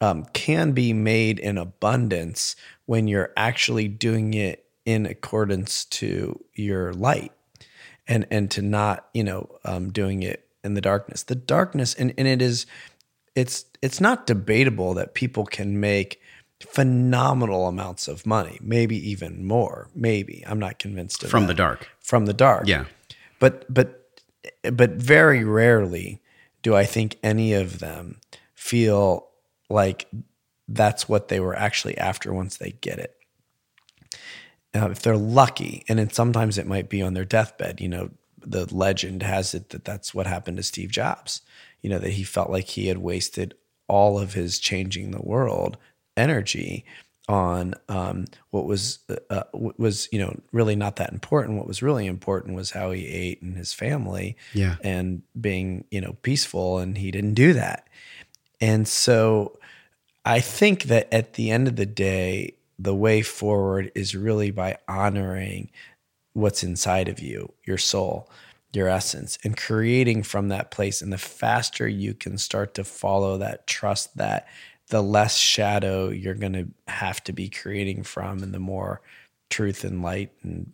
um, can be made in abundance when you're actually doing it in accordance to your light and and to not you know um, doing it in the darkness the darkness and, and it is it's it's not debatable that people can make phenomenal amounts of money maybe even more maybe i'm not convinced of From that. the dark. from the dark Yeah. but but but very rarely do I think any of them feel like that's what they were actually after once they get it. uh, if they're lucky, and then sometimes it might be on their deathbed. You know, the legend has it that that's what happened to Steve Jobs. You know, that he felt like he had wasted all of his changing the world energy on um, what was uh, was you know really not that important. What was really important was how he ate and his family, Yeah. and being you know peaceful, and he didn't do that. And so, I think that at the end of the day, the way forward is really by honoring what's inside of you, your soul, your essence, and creating from that place. And the faster you can start to follow that, trust that, the less shadow you're going to have to be creating from, and the more truth and light. And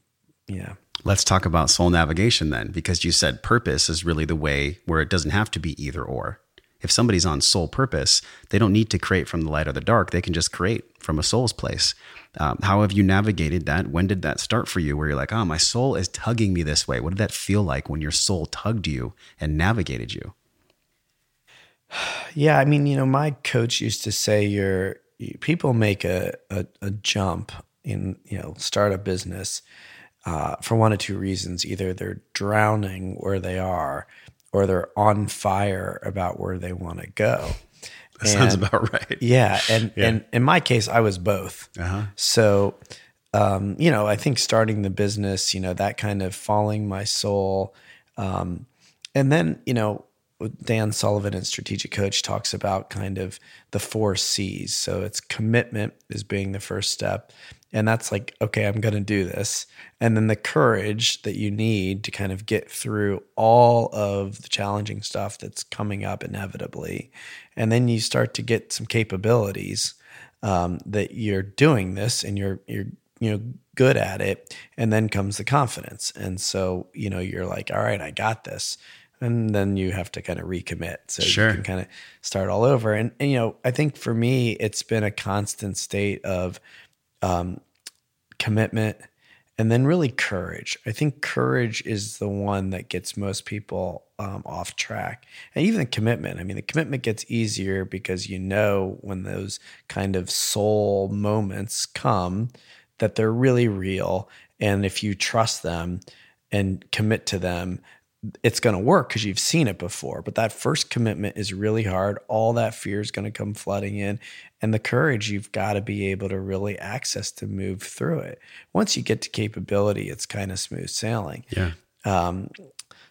yeah. Let's talk about soul navigation then, because you said purpose is really the way where it doesn't have to be either or. If somebody's on soul purpose, they don't need to create from the light or the dark. They can just create from a soul's place. Um, how have you navigated that? When did that start for you where you're like, oh, my soul is tugging me this way? What did that feel like when your soul tugged you and navigated you? Yeah, I mean, you know, my coach used to say, "You're people make a a, a jump in you know start a business uh, for one of two reasons: either they're drowning where they are, or they're on fire about where they want to go." That sounds about right. Yeah, and Yeah. and in my case, I was both. Uh-huh. So, um, you know, I think starting the business, you know, that kind of following my soul, um, and then you know, Dan Sullivan and Strategic Coach talks about kind of the four C's. So it's commitment is being the first step, and that's like, okay, I'm going to do this, and then the courage that you need to kind of get through all of the challenging stuff that's coming up inevitably, and then you start to get some capabilities um, that you're doing this and you're you're you know good at it and then comes the confidence. And so you know you're like all right i got this and then you have to kind of recommit. So Sure. you can kind of start all over. And, and you know i think for me it's been a constant state of um, commitment and then really courage. I think courage is the one that gets most people um, off track. And even the commitment. I mean the commitment gets easier because you know when those kind of soul moments come that they're really real. And if you trust them and commit to them it's going to work because you've seen it before. But that first commitment is really hard. All that fear is going to come flooding in. And the courage you've got to be able to really access to move through it. Once you get to capability, it's kind of smooth sailing. Yeah. Um,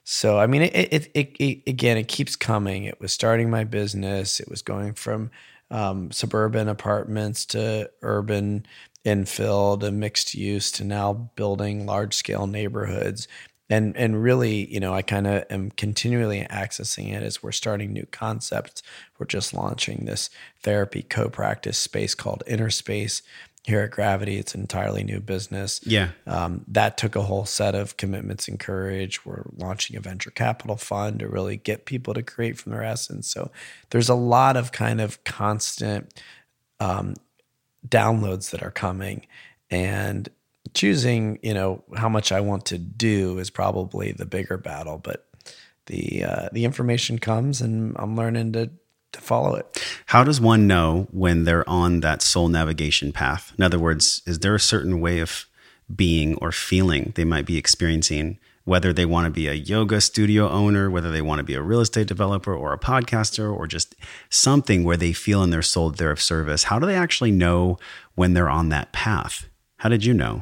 so I mean, it, it, it, it again, it keeps coming. It was starting my business. It was going from um, suburban apartments to urban infill to mixed use to now building large scale neighborhoods. And and really, you know, I kind of am continually accessing it as we're starting new concepts. We're just launching this therapy co-practice space called Inner Space here at Gravity. It's an entirely new business Yeah. um, that took a whole set of commitments and courage. We're launching a venture capital fund to really get people to create from their essence. So there's a lot of kind of constant um, downloads that are coming, and choosing, you know, how much I want to do is probably the bigger battle. But the uh, the information comes, and I'm learning to to follow it. How does one know when they're on that soul navigation path? In other words, is there a certain way of being or feeling they might be experiencing, whether they want to be a yoga studio owner, whether they want to be a real estate developer or a podcaster, or just something where they feel in their soul they're of service? How do they actually know when they're on that path? How did you know?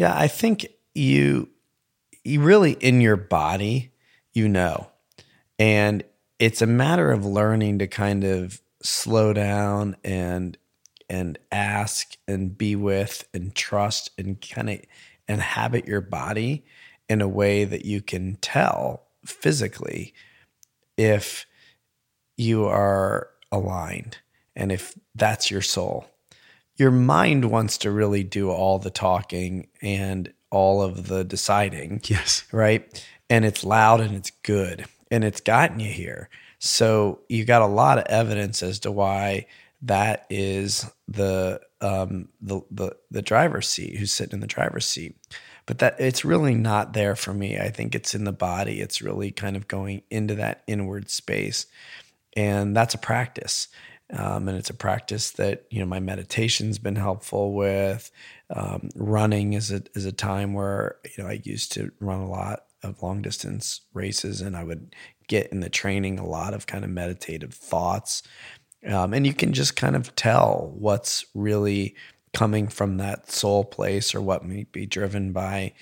Yeah, I think you you really in your body, you know. And it's a matter of learning to kind of slow down and and ask and be with and trust and kind of inhabit your body in a way that you can tell physically if you are aligned and if that's your soul your mind wants to really do all the talking and all of the deciding, Yes. right? And it's loud and it's good and it's gotten you here. So you got a lot of evidence as to why that is the um, the the the driver's seat who's sitting in the driver's seat. But that it's really not there for me. I think it's in the body. It's really kind of going into that inward space, and that's a practice. Um, and it's a practice that you know my meditation's been helpful with. Um, running is a is a time where you know I used to run a lot of long distance races, and I would get in the training a lot of kind of meditative thoughts, um, and you can just kind of tell what's really coming from that soul place or what may be driven by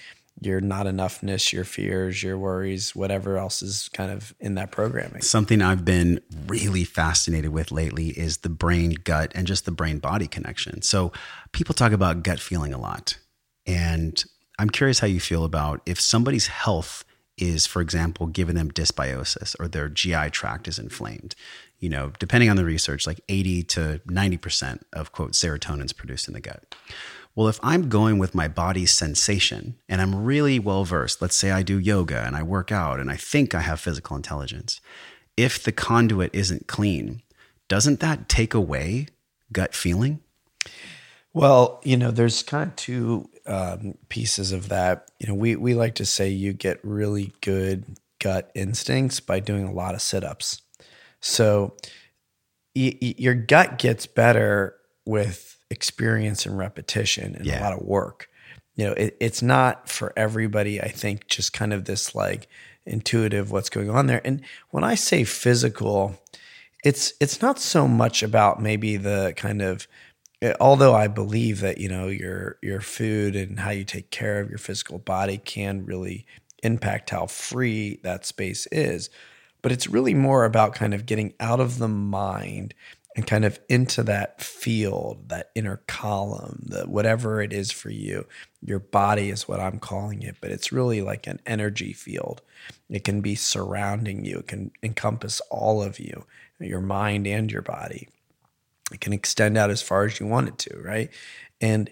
your not enoughness, your fears, your worries, whatever else is kind of in that programming. Something I've been really fascinated with lately is the brain gut and just the brain body connection. So people talk about gut feeling a lot. And I'm curious how you feel about if somebody's health is, for example, giving them dysbiosis or their GI tract is inflamed. You know, depending on the research, like 80 to 90% of quote serotonin is produced in the gut. Well, if I'm going with my body's sensation and I'm really well versed, let's say I do yoga and I work out and I think I have physical intelligence, if the conduit isn't clean, doesn't that take away gut feeling? Well, you know, there's kind of two um, pieces of that. You know, we we like to say you get really good gut instincts by doing a lot of sit ups. So y- y- your gut gets better with experience and repetition and Yeah. a lot of work. You know, it, it's not for everybody. I think just kind of this like intuitive what's going on there. And when I say physical, it's it's not so much about maybe the kind of eh, although I believe that you know your your food and how you take care of your physical body can really impact how free that space is but it's really more about kind of getting out of the mind and kind of into that field that inner column the whatever it is for you your body is what i'm calling it but it's really like an energy field it can be surrounding you it can encompass all of you your mind and your body it can extend out as far as you want it to, right? And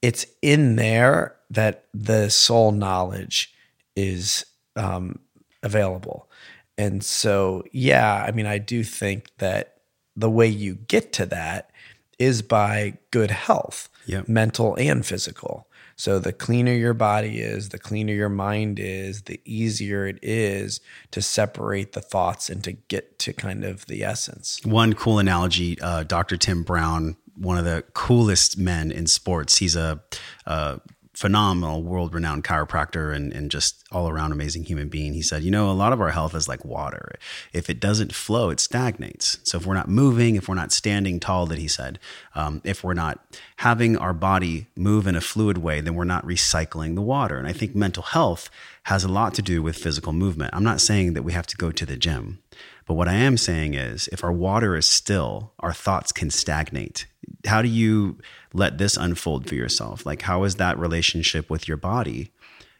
it's in there that the soul knowledge is um, available. And so, yeah, I mean, I do think that the way you get to that is by good health, Yep. mental and physical. So the cleaner your body is, the cleaner your mind is, the easier it is to separate the thoughts and to get to kind of the essence. One cool analogy, uh, Dr. Tim Brown, one of the coolest men in sports. He's a, a phenomenal, world renowned chiropractor and, and just all around amazing human being. He said, You know, a lot of our health is like water. If it doesn't flow, it stagnates. So if we're not moving, if we're not standing tall, that he said, um, if we're not having our body move in a fluid way, then we're not recycling the water. And I think mental health has a lot to do with physical movement. I'm not saying that we have to go to the gym. But what I am saying is, if our water is still, our thoughts can stagnate. How do you let this unfold for yourself? Like, how is that relationship with your body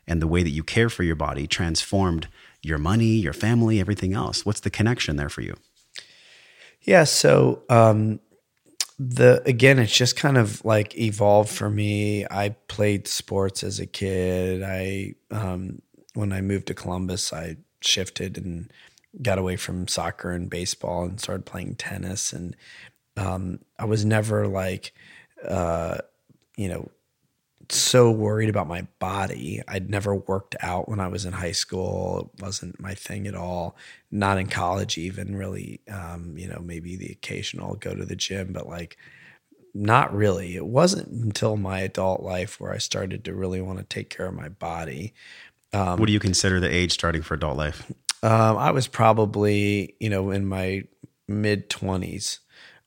and the way that you care for your body transformed your money, your family, everything else? What's the connection there for you? Yeah. So, um, the again, it's just kind of like evolved for me. I played sports as a kid. I, um, when I moved to Columbus, I shifted and got away from soccer and baseball and started playing tennis. And um, I was never like, uh, you know, so worried about my body. I'd never worked out when I was in high school. It wasn't my thing at all. Not in college, even really. Um, you know, maybe the occasional go to the gym, but like not really. It wasn't until my adult life where I started to really want to take care of my body. what do you consider the age starting for adult life? Um, I was probably, you know, in my mid twenties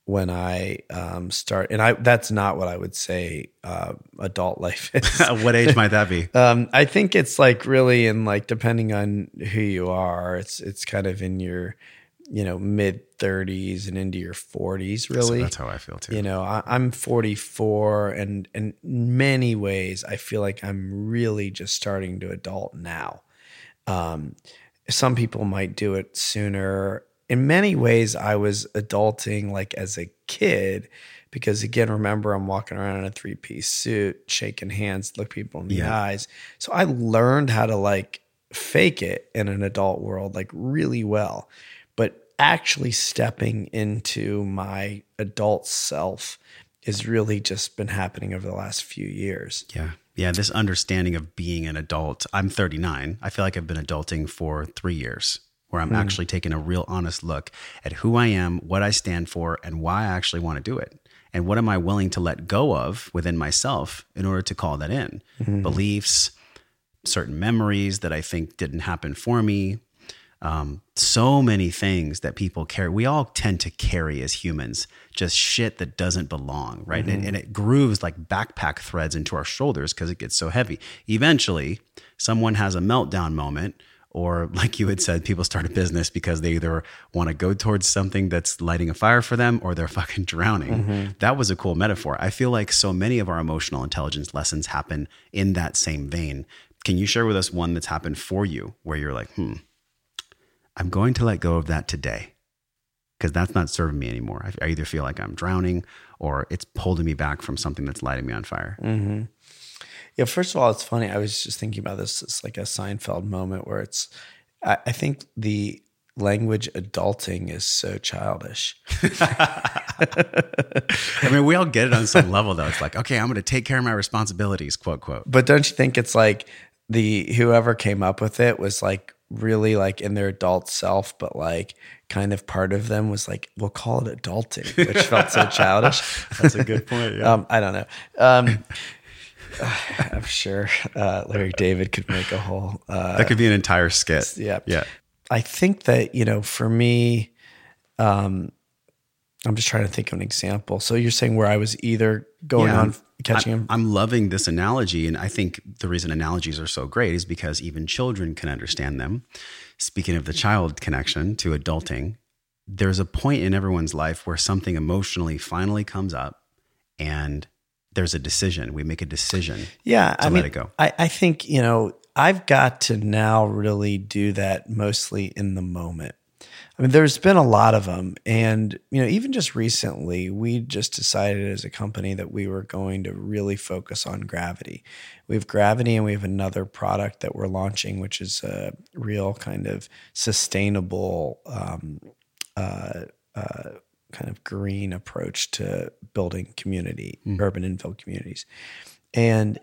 when I um, start, and I that's not what I would say uh, adult life is. what age might that be? Um, I think it's like really in like depending on who you are, it's it's kind of in your, you know, mid thirties and into your forties. So Really, that's how I feel too. you know, I, I'm 44, and and in many ways, I feel like I'm really just starting to adult now. Um, some people might do it sooner. In many ways, I was adulting like as a kid because again, remember I'm walking around in a three piece suit, shaking hands, look people in the Yeah. eyes. So I learned how to like fake it in an adult world like really well. But actually stepping into my adult self has really just been happening over the last few years. Yeah. Yeah. This understanding of being an adult. I'm 39. I feel like I've been adulting for three years, where I'm hmm. actually taking a real honest look at who I am, what I stand for, and why I actually want to do it. And what am I willing to let go of within myself in order to call that in? Hmm. Beliefs, certain memories that I think didn't happen for me. Um, so many things that people carry. We all tend to carry as humans, just shit that doesn't belong, right? And, hmm. and it grooves like backpack threads into our shoulders because it gets so heavy. Eventually, someone has a meltdown moment, or like you had said, people start a business because they either want to go towards something that's lighting a fire for them or they're fucking drowning. That was a cool metaphor. I feel like so many of our emotional intelligence lessons happen in that same vein. Can you share with us one that's happened for you where you're like, hmm, I'm going to let go of that today because that's not serving me anymore. I, either feel like I'm drowning or it's holding me back from something that's lighting me on fire. Yeah, first of all, it's funny. I was just thinking about this. It's like a Seinfeld moment where it's, I, I think the language adulting is so childish. I mean, we all get it on some level though. It's like, okay, I'm going to take care of my responsibilities, quote, quote. But don't you think it's like the whoever came up with it was like really like in their adult self, but like kind of part of them was like, we'll call it adulting, which felt so childish. That's a good point. Yeah. Um, I don't know. Um, I'm sure uh, Larry David could make a whole. Uh, that could be an entire skit. yeah. Yeah. I think that, you know, for me, um, I'm just trying to think of an example. So you're saying where I was either going Yeah, on I'm- catching him. I'm loving this analogy. And I think the reason analogies are so great is because even children can understand them. Speaking of the child connection to adulting, there's a point in everyone's life where something emotionally finally comes up and there's a decision. We make a decision. Yeah, to I let mean, it go. I, I think you know I've got to now really do that mostly in the moment. I mean, there's been a lot of them, and you know, even just recently, we just decided as a company that we were going to really focus on gravity. We have gravity, and we have another product that we're launching, which is a real kind of sustainable um, uh, uh, kind of green approach to building community, mm. urban infill communities. And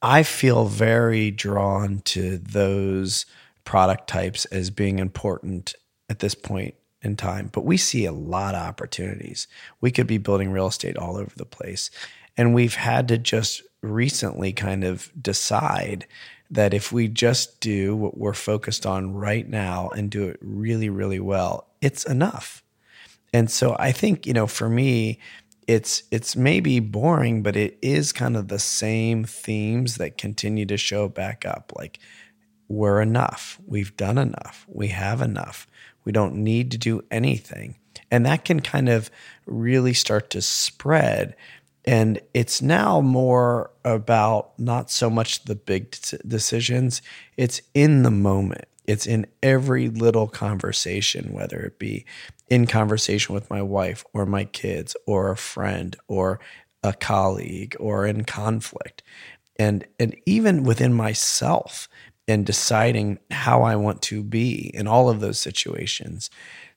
I feel very drawn to those product types as being important at this point in time. But we see a lot of opportunities. We could be building real estate all over the place. And we've had to just recently kind of decide that if we just do what we're focused on right now and do it really, really well, it's enough. And so I think, you know, for me, it's it's maybe boring, but it is kind of the same themes that continue to show back up. Like we're enough. We've done enough. We have enough. We don't need to do anything. And that can kind of really start to spread. And it's now more about not so much the big dec- decisions, it's in the moment. It's in every little conversation, whether it be in conversation with my wife or my kids or a friend or a colleague or in conflict. And and even within myself and deciding how I want to be in all of those situations,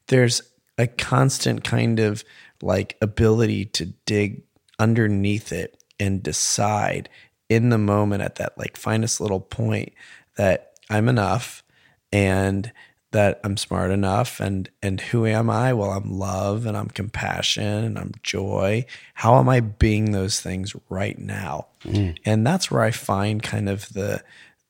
there's a constant kind of like ability to dig underneath it and decide in the moment at that like finest little point that I'm enough and that I'm smart enough and and who am I? Well, I'm love and I'm compassion and I'm joy. How am I being those things right now? Mm. And that's where I find kind of the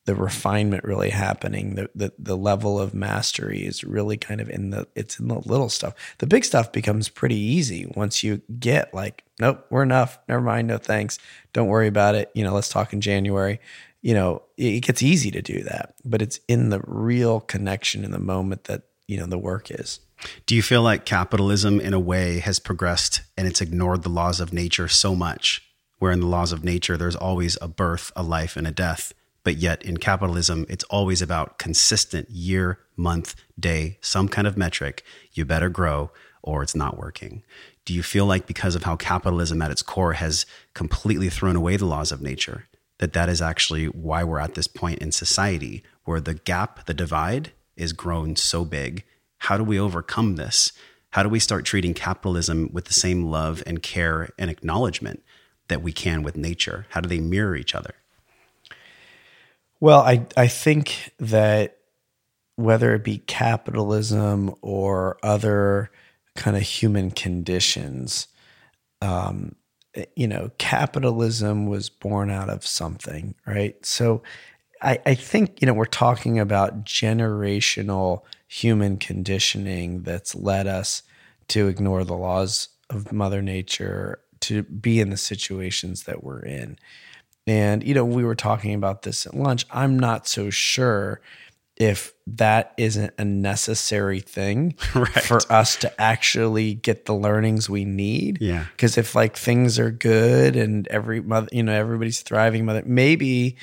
the refinement really happening. The, the the level of mastery is really kind of in the it's in the little stuff. The big stuff becomes pretty easy once you get like, nope, we're enough. Never mind, no thanks. Don't worry about it. You know, let's talk in January. You know, it gets easy to do that, but it's in the real connection in the moment that you know the work is. Do you feel like capitalism, in a way, has progressed and it's ignored the laws of nature so much? Where in the laws of nature, there's always a birth, a life, and a death. But yet in capitalism, it's always about consistent year, month, day, some kind of metric. You better grow or it's not working. Do you feel like because of how capitalism at its core has completely thrown away the laws of nature, that that is actually why we're at this point in society where the gap, the divide is grown so big? How do we overcome this? How do we start treating capitalism with the same love and care and acknowledgement that we can with nature? How do they mirror each other? Well, I I think that whether it be capitalism or other kind of human conditions, um, you know, capitalism was born out of something, right? So I, I think, you know, we're talking about generational human conditioning that's led us to ignore the laws of Mother Nature, to be in the situations that we're in. And, you know, we were talking about this at lunch. I'm not so sure if that isn't a necessary thing Right. for us to actually get the learnings we need. Yeah. Because if like things are good and every mother, you know, everybody's thriving, mother, maybe,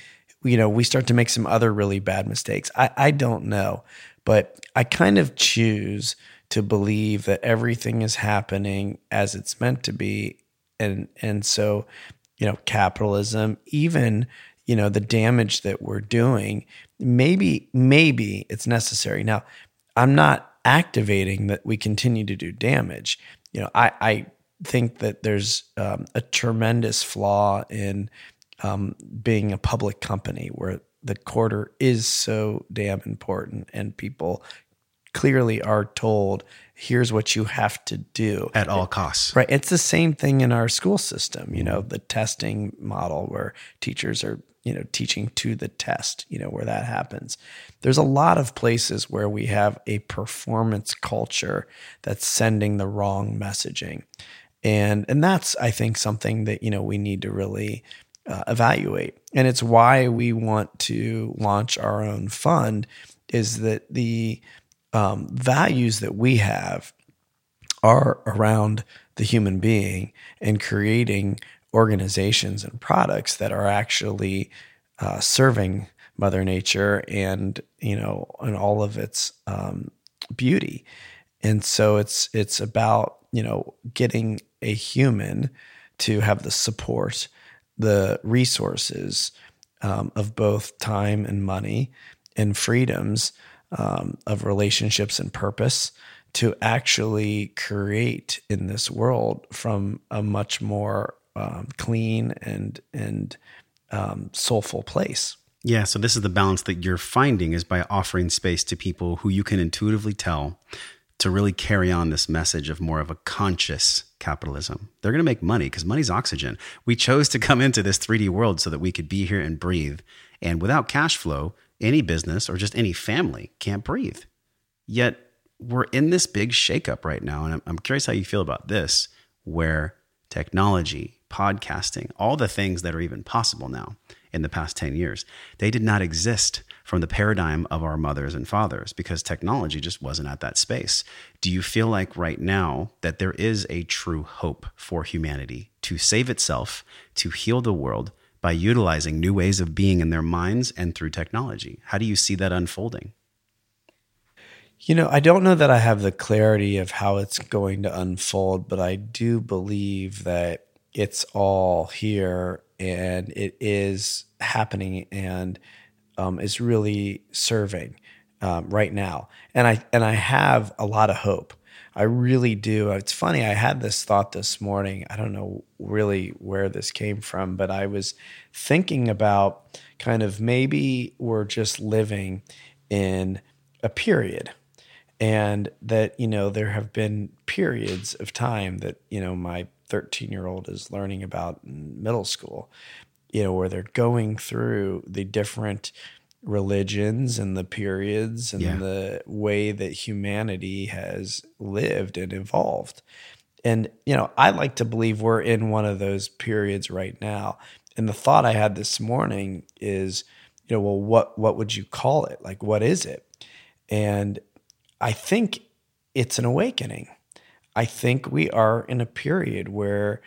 you know, we start to make some other really bad mistakes. I, I don't know, but I kind of choose to believe that everything is happening as it's meant to be. And, and so, you know, capitalism, even, you know, the damage that we're doing, maybe, maybe it's necessary. Now, I'm not activating that we continue to do damage. You know, I, I think that there's um, a tremendous flaw in um, being a public company where the quarter is so damn important and people clearly are told here's what you have to do At all costs. Right. It's the same thing in our school system, you know, the testing model where teachers are, you know, teaching to the test, you know, where that happens. There's a lot of places where we have a performance culture that's sending the wrong messaging. And and that's I think something that, you know, we need to really uh, evaluate. And it's why we want to launch our own fund is that the um, values that we have are around the human being and creating organizations and products that are actually uh, serving Mother Nature and you know and all of its um, beauty. And so it's it's about you know getting a human to have the support, the resources um, of both time and money, and freedoms um, of relationships and purpose to actually create in this world from a much more um, clean and and um, soulful place. Yeah, so this is the balance that you're finding is by offering space to people who you can intuitively tell to really carry on this message of more of a conscious capitalism. They're going to make money because money's oxygen. We chose to come into this 3D world so that we could be here and breathe. And without cash flow, any business or just any family can't breathe. Yet we're in this big shakeup right now. And I'm, I'm curious how you feel about this, where technology, podcasting, all the things that are even possible now in the past 10 years, they did not exist from the paradigm of our mothers and fathers because technology just wasn't at that space. Do you feel like right now that there is a true hope for humanity to save itself, to heal the world by utilizing new ways of being in their minds and through technology? How do you see that unfolding? You know, I don't know that I have the clarity of how it's going to unfold, but I do believe that it's all here and it is happening and um, is really serving um, right now. And I and I have a lot of hope. I really do. It's funny. I had this thought this morning. I don't know really where this came from, but I was thinking about kind of maybe we're just living in a period and that you know there have been periods of time that you know my 13 year old is learning about in middle school you know where they're going through the different religions and the periods and Yeah. the way that humanity has lived and evolved and you know i like to believe we're in one of those periods right now and the thought i had this morning is you know well what what would you call it like what is it and I think it's an awakening. I think we are in a period where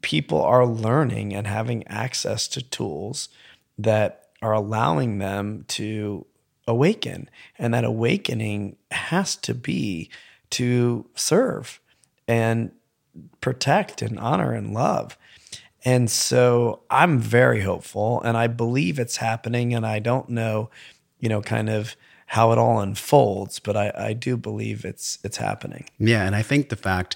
people are learning and having access to tools that are allowing them to awaken. And that awakening has to be to serve and protect and honor and love. And so I'm very hopeful and I believe it's happening. And I don't know, you know, kind of how it all unfolds, but I, I do believe it's it's happening. Yeah, and I think the fact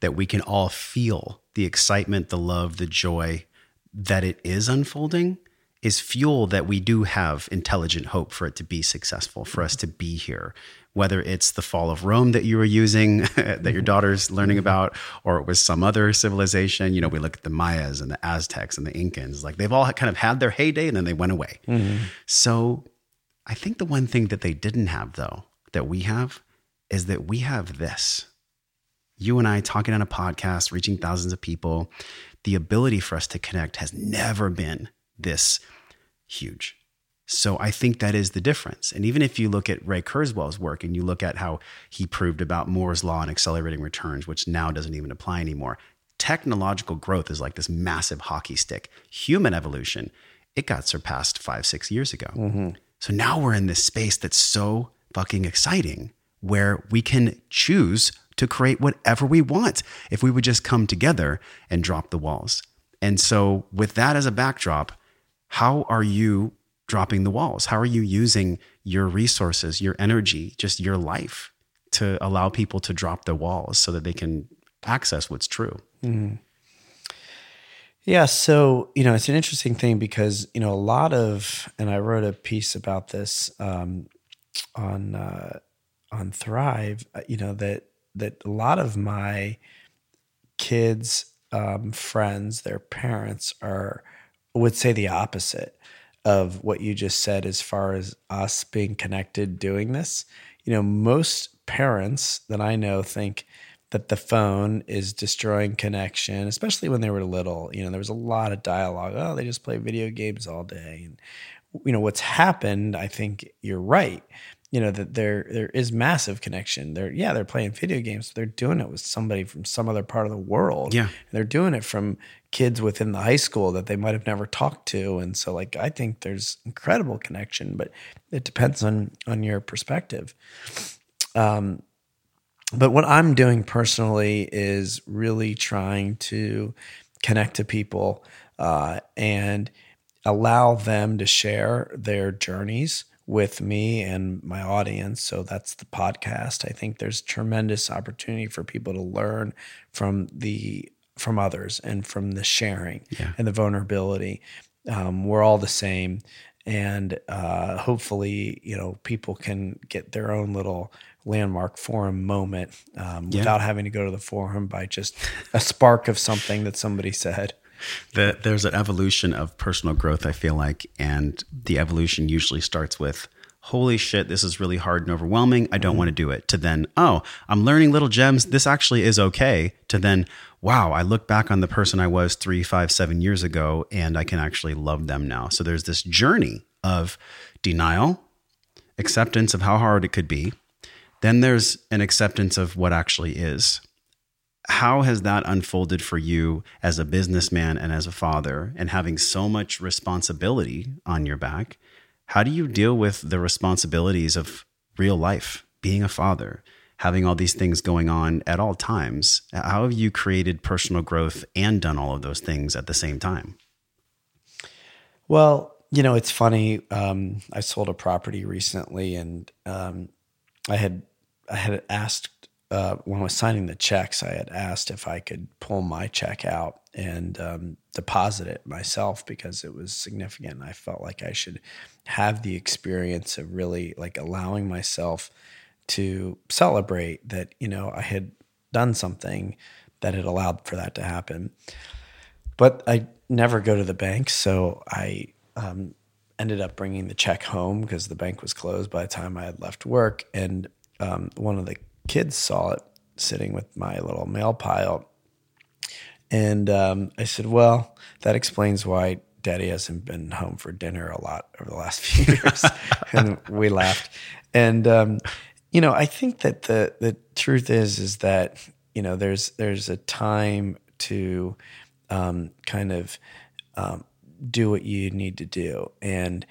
that we can all feel the excitement, the love, the joy that it is unfolding is fuel that we do have intelligent hope for it to be successful, for us to be here. Whether it's the fall of Rome that you were using, that your daughter's learning about, or it was some other civilization. You know, we look at the Mayas and the Aztecs and the Incans, like they've all kind of had their heyday and then they went away. Mm-hmm. So I think the one thing that they didn't have, though, that we have, is that we have this. You and I talking on a podcast, reaching thousands of people, the ability for us to connect has never been this huge. So I think that is the difference. And even if you look at Ray Kurzweil's work and you look at how he proved about Moore's law and accelerating returns, which now doesn't even apply anymore, technological growth is like this massive hockey stick. Human evolution, it got surpassed five, six years ago. Mm-hmm. So now we're in this space that's so fucking exciting where we can choose to create whatever we want if we would just come together and drop the walls. And so, with that as a backdrop, how are you dropping the walls? How are you using your resources, your energy, just your life to allow people to drop the walls so that they can access what's true? Mm-hmm. Yeah, so you know it's an interesting thing because you know a lot of, and I wrote a piece about this um, on uh, on Thrive. uh, You know that that a lot of my kids' um, friends, their parents are would say the opposite of what you just said as far as us being connected doing this. You know, most parents that I know think that the phone is destroying connection, especially when they were little. You know, there was a lot of dialogue. Oh, they just play video games all day. And you know, what's happened, I think you're right. You know, that there there is massive connection. They're yeah, they're playing video games. They're doing it with somebody from some other part of the world. Yeah. And they're doing it from kids within the high school that they might have never talked to. And so like I think there's incredible connection, but it depends on on your perspective. Um but what I'm doing personally is really trying to connect to people uh, and allow them to share their journeys with me and my audience. So that's the podcast. I think there's tremendous opportunity for people to learn from the from others and from the sharing Yeah. and the vulnerability. Um, we're all the same, and uh, hopefully, you know, people can get their own little landmark forum moment um, Yeah. without having to go to the forum by just a spark of something that somebody said. The, there's an evolution of personal growth, I feel like, and the evolution usually starts with, holy shit, this is really hard and overwhelming. I don't want to do it. To then, oh, I'm learning little gems. This actually is okay. To then, wow, I look back on the person I was three, five, seven years ago, and I can actually love them now. So there's this journey of denial, acceptance of how hard it could be. Then there's an acceptance of what actually is how has that unfolded for you as a businessman and as a father and having so much responsibility on your back how do you deal with the responsibilities of real life being a father having all these things going on at all times how have you created personal growth and done all of those things at the same time Well, you know, it's funny. Um, I sold a property recently, and um, I had I had asked uh, when I was signing the checks, I had asked if I could pull my check out and um, deposit it myself because it was significant. I felt like I should have the experience of really like allowing myself to celebrate that you know I had done something that had allowed for that to happen but I never go to the bank. So I um, ended up bringing the check home because the bank was closed by the time I had left work. And um, one of the kids saw it sitting with my little mail pile. And um, I said, Well, that explains why daddy hasn't been home for dinner a lot over the last few years. and we laughed. And, um, you know, I think that the, the truth is, is that, you know, there's, there's a time to um, kind of um, do what you need to do. And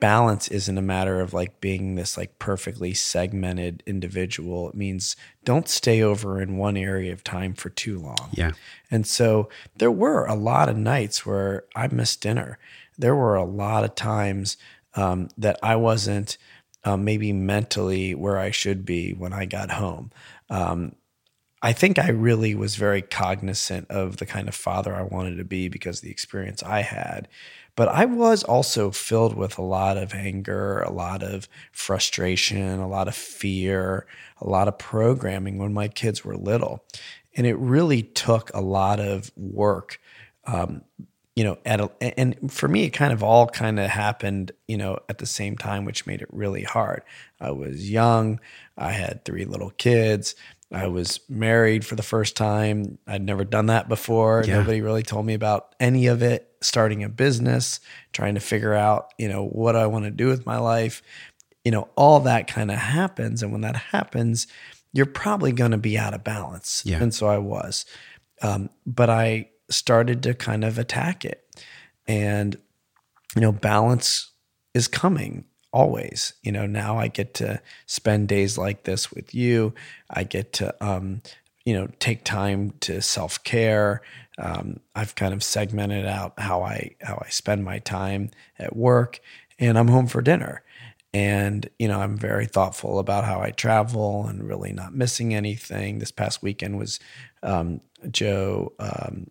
balance isn't a matter of like being this like perfectly segmented individual. It means don't stay over in one area of time for too long. yeah And so there were a lot of nights where I missed dinner. There were a lot of times um, that I wasn't um, maybe mentally where I should be when I got home. Um, I think I really was very cognizant of the kind of father I wanted to be because the experience I had. But I was also filled with a lot of anger, a lot of frustration, a lot of fear, a lot of programming when my kids were little. And it really took a lot of work. Um, you know, at a, and for me, it kind of all kind of happened, you know, at the same time, which made it really hard. I was young. I had three little kids. I was married for the first time. I'd never done that before. Yeah. Nobody really told me about any of it. Starting a business, trying to figure out, you know, what I want to do with my life. You know, all that kind of happens. And when that happens, you're probably going to be out of balance. Yeah. And so I was. Um, but I started to kind of attack it. And, you know, balance is coming always. You know, now I get to spend days like this with you. I get to, um, you know, take time to self care. Um, I've kind of segmented out how I how I spend my time at work, and I'm home for dinner. And you know, I'm very thoughtful about how I travel and really not missing anything. This past weekend was um, Joe um,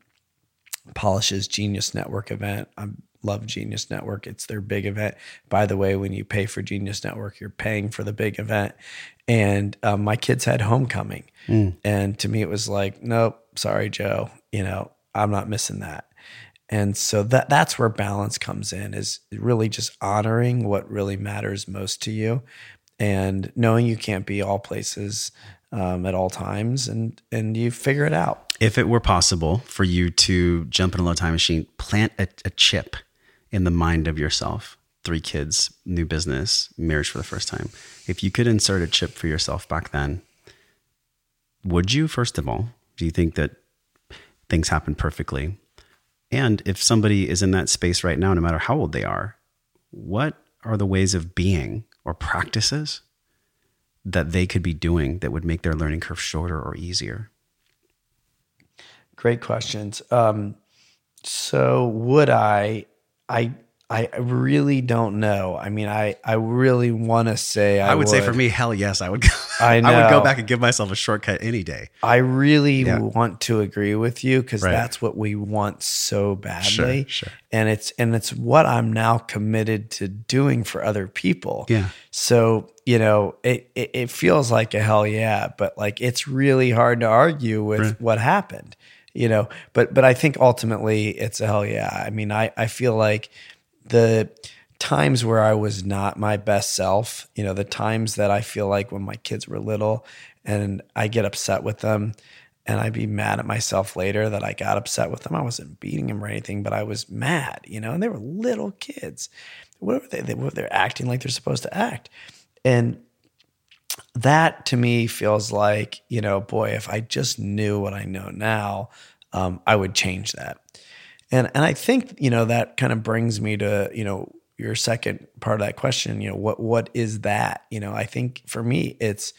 Polish's Genius Network event. I love Genius Network. It's their big event. By the way, when you pay for Genius Network, you're paying for the big event. And um, my kids had homecoming. And to me, it was like, nope, sorry, Joe. You know, I'm not missing that. And so that that's where balance comes in is really just honoring what really matters most to you and knowing you can't be all places um, at all times and and you figure it out. If it were possible for you to jump in a little time machine, plant a, a chip in the mind of yourself, three kids, new business, marriage for the first time. If you could insert a chip for yourself back then, would you, first of all, do you think that things happen perfectly? And if somebody is in that space right now, no matter how old they are, what are the ways of being or practices that they could be doing that would make their learning curve shorter or easier? Great questions. Um, so would I? I I really don't know. I mean, I I really want to say I, I would, say for me, hell yes, I would. Go, I I would go back and give myself a shortcut any day. I really Yeah. want to agree with you because Right. that's what we want so badly. sure. And it's and it's what I'm now committed to doing for other people. Yeah. So, you know, it, it, it feels like a hell yeah, but like it's really hard to argue with Right. what happened, you know. But but I think ultimately it's a hell yeah. I mean, I, I feel like the times where I was not my best self, you know, the times that I feel like when my kids were little and I get upset with them and I'd be mad at myself later that I got upset with them. I wasn't beating them or anything, but I was mad, you know, and they were little kids. What were they? They were they're acting like they're supposed to act. And that to me feels like, you know, boy, if I just knew what I know now, um, I would change that. And and I think, you know, that kind of brings me to, you know, your second part of that question, you know, what what is that? You know, I think for me it's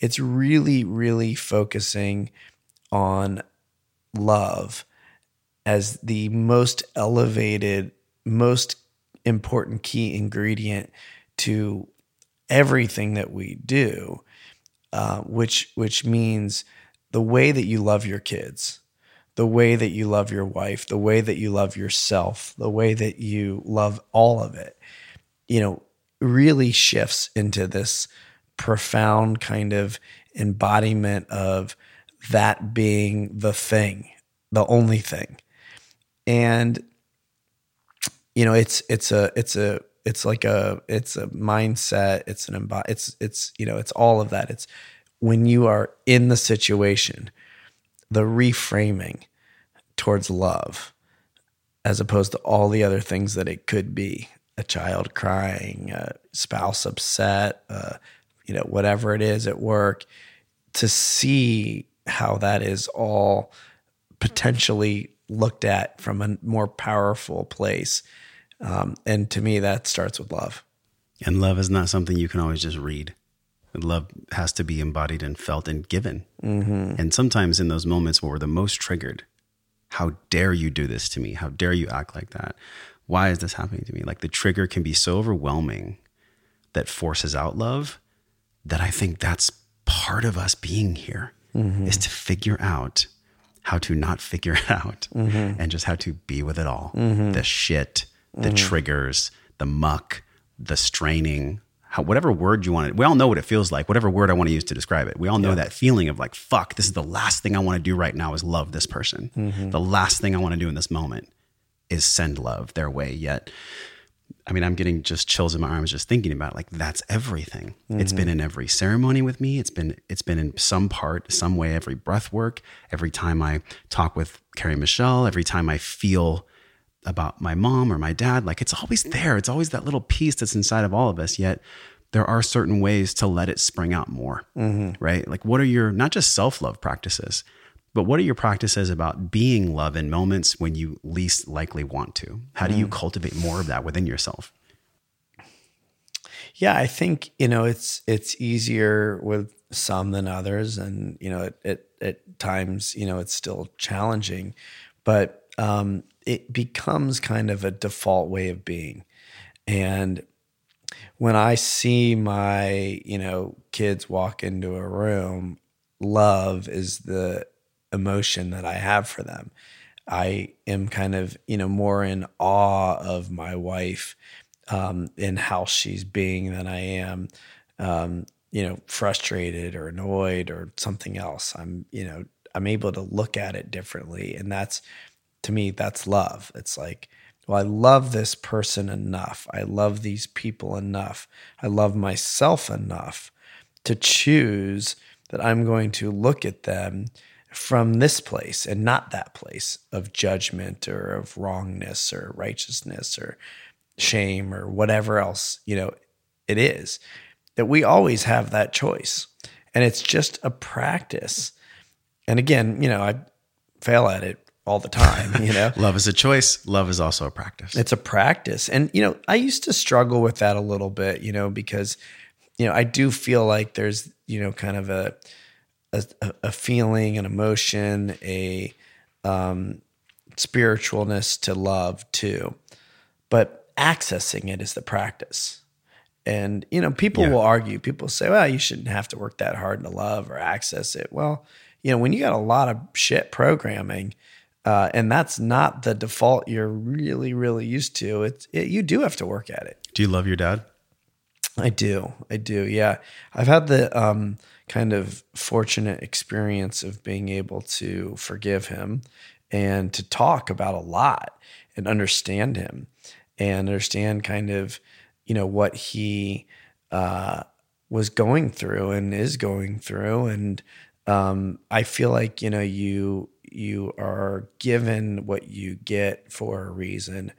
it's really, really focusing on love as the most elevated, most important key ingredient to everything that we do, uh, which which means the way that you love your kids, the way that you love your wife, the way that you love yourself, the way that you love all of it, you know, really shifts into this profound kind of embodiment of that being the thing, the only thing. And you know, it's it's a it's a it's like a it's a mindset, it's an embod it's it's you know, it's all of that. It's when you are in the situation, the reframing towards love as opposed to all the other things that it could be a child crying a spouse upset uh, you know whatever it is at work to see how that is all potentially looked at from a more powerful place um, and to me that starts with love And love is not something you can always just read. Love has to be embodied and felt and given. Mm-hmm. And sometimes in those moments where we're the most triggered, how dare you do this to me? How dare you act like that? Why is this happening to me? Like the trigger can be so overwhelming that forces out love that I think that's part of us being here. Mm-hmm. is to figure out how to not figure it out mm-hmm. and just how to be with it all. The shit, the mm-hmm. triggers, the muck, the straining, how, whatever word you want. To, we all know what it feels like, whatever word I want to use to describe it. We all know that feeling of like, fuck, this is the last thing I want to do right now is love this person. Mm-hmm. The last thing I want to do in this moment is send love their way. Yet, I mean, I'm getting just chills in my arms just thinking about it. like that's everything. It's been mm-hmm. in every ceremony with me. It's been it's been in some part, some way, every breath work, every time I talk with Carrie Michelle, every time I feel about my mom or my dad, like it's always there. It's always that little piece that's inside of all of us. Yet there are certain ways to let it spring out more, right? Like, what are your not just self love practices, but what are your practices about being love in moments when you least likely want to? How do you cultivate more of that within yourself? Yeah, I think you know it's it's easier with some than others, and you know it, it at times you know it's still challenging, but um, it becomes kind of a default way of being, and when I see my you know kids walk into a room, love is the emotion that I have for them. I am kind of you know more in awe of my wife um, how she's being than I am, um, you know, frustrated or annoyed or something else. I'm, you know, I'm able to look at it differently. And that's, to me, that's love. It's like, well, I love this person enough. I love these people enough. I love myself enough to choose that I'm going to look at them from this place and not that place of judgment or of wrongness or righteousness or shame or whatever else, you know, it is. That we always have that choice. And it's just a practice. And again, you know, I fail at it all the time, you know. Love is a choice. Love is also a practice. It's a practice. And, you know, I used to struggle with that a little bit, you know, because, you know, I do feel like there's, you know, kind of a, a, a feeling, an emotion, a um, spiritualness to love too. But accessing it is the practice. And, you know, people Yeah. will argue, people say, well, you shouldn't have to work that hard to love or access it. Well, you know, when you got a lot of shit programming, uh, and that's not the default you're really, really used to, it's, it, you do have to work at it. do you love your dad? I do. I do. Yeah. I've had the um, kind of fortunate experience of being able to forgive him and to talk about a lot and understand him and understand kind of, you know, what he uh, was going through and is going through. And um, I feel like, you know, you, you are given what you get for a reason.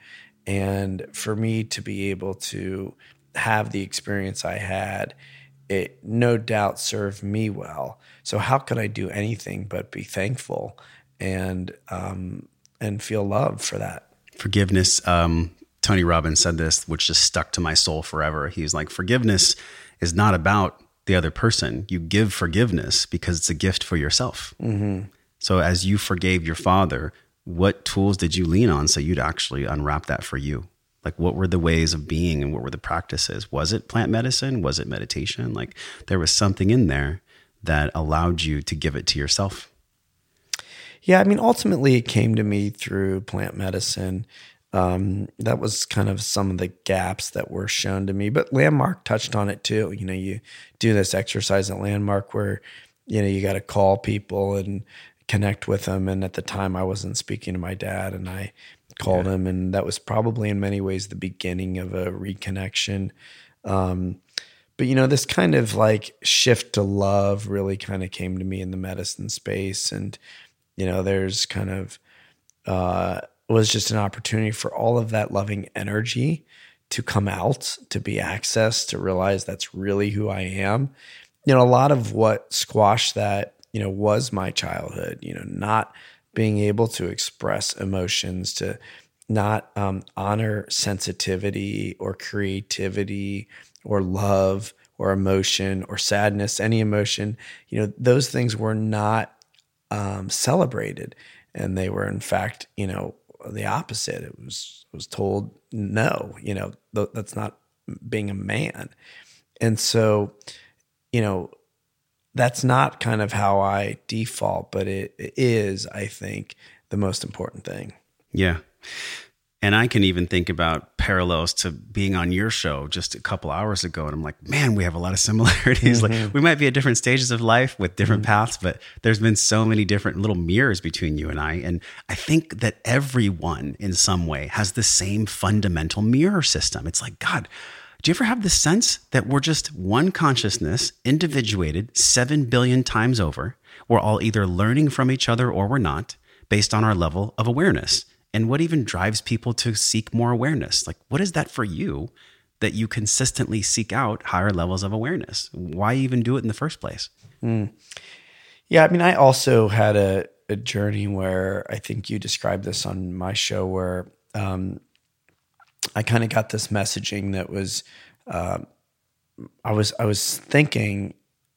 And for me to be able to have the experience I had, it no doubt served me well. So how could I do anything but be thankful and um, and feel love for that? forgiveness um, tony robbins said this which just stuck to my soul forever he's like forgiveness is not about the other person you give forgiveness because it's a gift for yourself so as you forgave your father what tools did you lean on so you'd actually unwrap that for you like what were the ways of being and what were the practices was it plant medicine was it meditation like there was something in there that allowed you to give it to yourself Yeah, I mean, ultimately, it came to me through plant medicine. Um, that was kind of some of the gaps that were shown to me. But Landmark touched on it too. You know, you do this exercise at Landmark where, you know, you got to call people and connect with them. And at the time, I wasn't speaking to my dad, and I called him, and that was probably in many ways the beginning of a reconnection. Um, but you know, this kind of like shift to love really kind of came to me in the medicine space, and you know, there's kind of uh, was just an opportunity for all of that loving energy to come out, to be accessed, to realize that's really who I am. You know, a lot of what squashed that, you know, was my childhood, you know, not being able to express emotions, to not um, honor sensitivity or creativity or love or emotion or sadness, any emotion. You know, those things were not um, celebrated, and they were in fact, you know, the opposite. It was was told no, you know, th- that's not being a man, and so, you know, that's not kind of how I default, but it, is, I think, the most important thing. Yeah. And I can even think about parallels to being on your show just a couple hours ago. And I'm like, man, we have a lot of similarities. Mm-hmm. Like we might be at different stages of life with different paths, but there's been so many different little mirrors between you and I. And I think that everyone in some way has the same fundamental mirror system. It's like, God, do you ever have the sense that we're just one consciousness, individuated seven billion times over? We're all either learning from each other or we're not, based on our level of awareness. And what even drives people to seek more awareness? Like, what is that for you that you consistently seek out higher levels of awareness? Why even do it in the first place? Yeah, I mean, I also had a, a journey where I think you described this on my show where um, I kind of got this messaging that was uh, I was I was thinking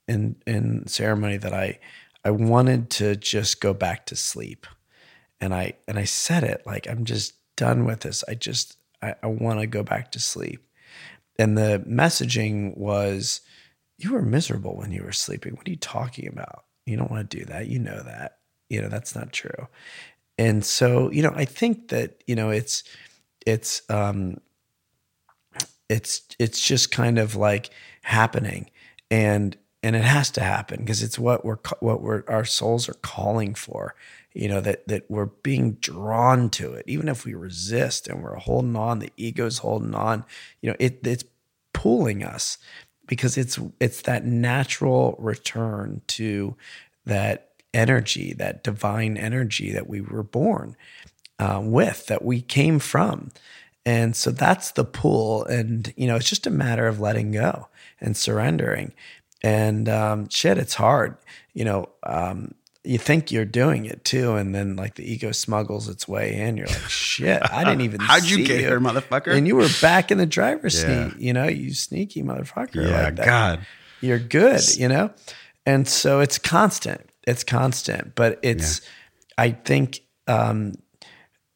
in in ceremony that I I wanted to just go back to sleep, and I and I said it like I'm just done with this. I just I, I want to go back to sleep, and the messaging was you were miserable when you were sleeping. What are you talking about? You don't want to do that. You know that. You know that's not true. And so, you know, I think that, you know, it's it's um it's it's just kind of like happening. And and it has to happen because it's what we're what we're our souls are calling for you know that that we're being drawn to it. Even if we resist and we're holding on the ego's holding on you know it it's pulling us because it's it's that natural return to that energy that divine energy that we were born uh, with that we came from and so that's the pool. and you know it's just a matter of letting go and surrendering and um, shit it's hard you know um, you think you're doing it too and then like the ego smuggles its way in you're like shit i didn't even How'd you see get here, motherfucker? and you were back in the driver's Yeah. seat you know you sneaky motherfucker Yeah, like that God. you're good, you know? And so it's constant. It's constant, but it's I think um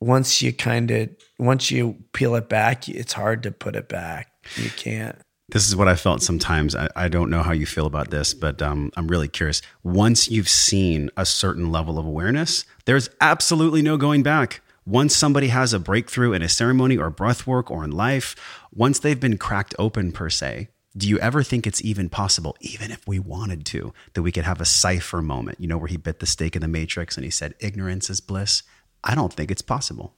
once you kind of once you peel it back, it's hard to put it back. You can't. This is what I felt sometimes. I, I don't know how you feel about this, but um, I'm really curious. Once you've seen a certain level of awareness, there's absolutely no going back. Once somebody has a breakthrough in a ceremony or breath work or in life, once they've been cracked open per se, do you ever think it's even possible, even if we wanted to, that we could have a Cypher moment, you know, where he bit the steak in the matrix and he said, ignorance is bliss? I don't think it's possible.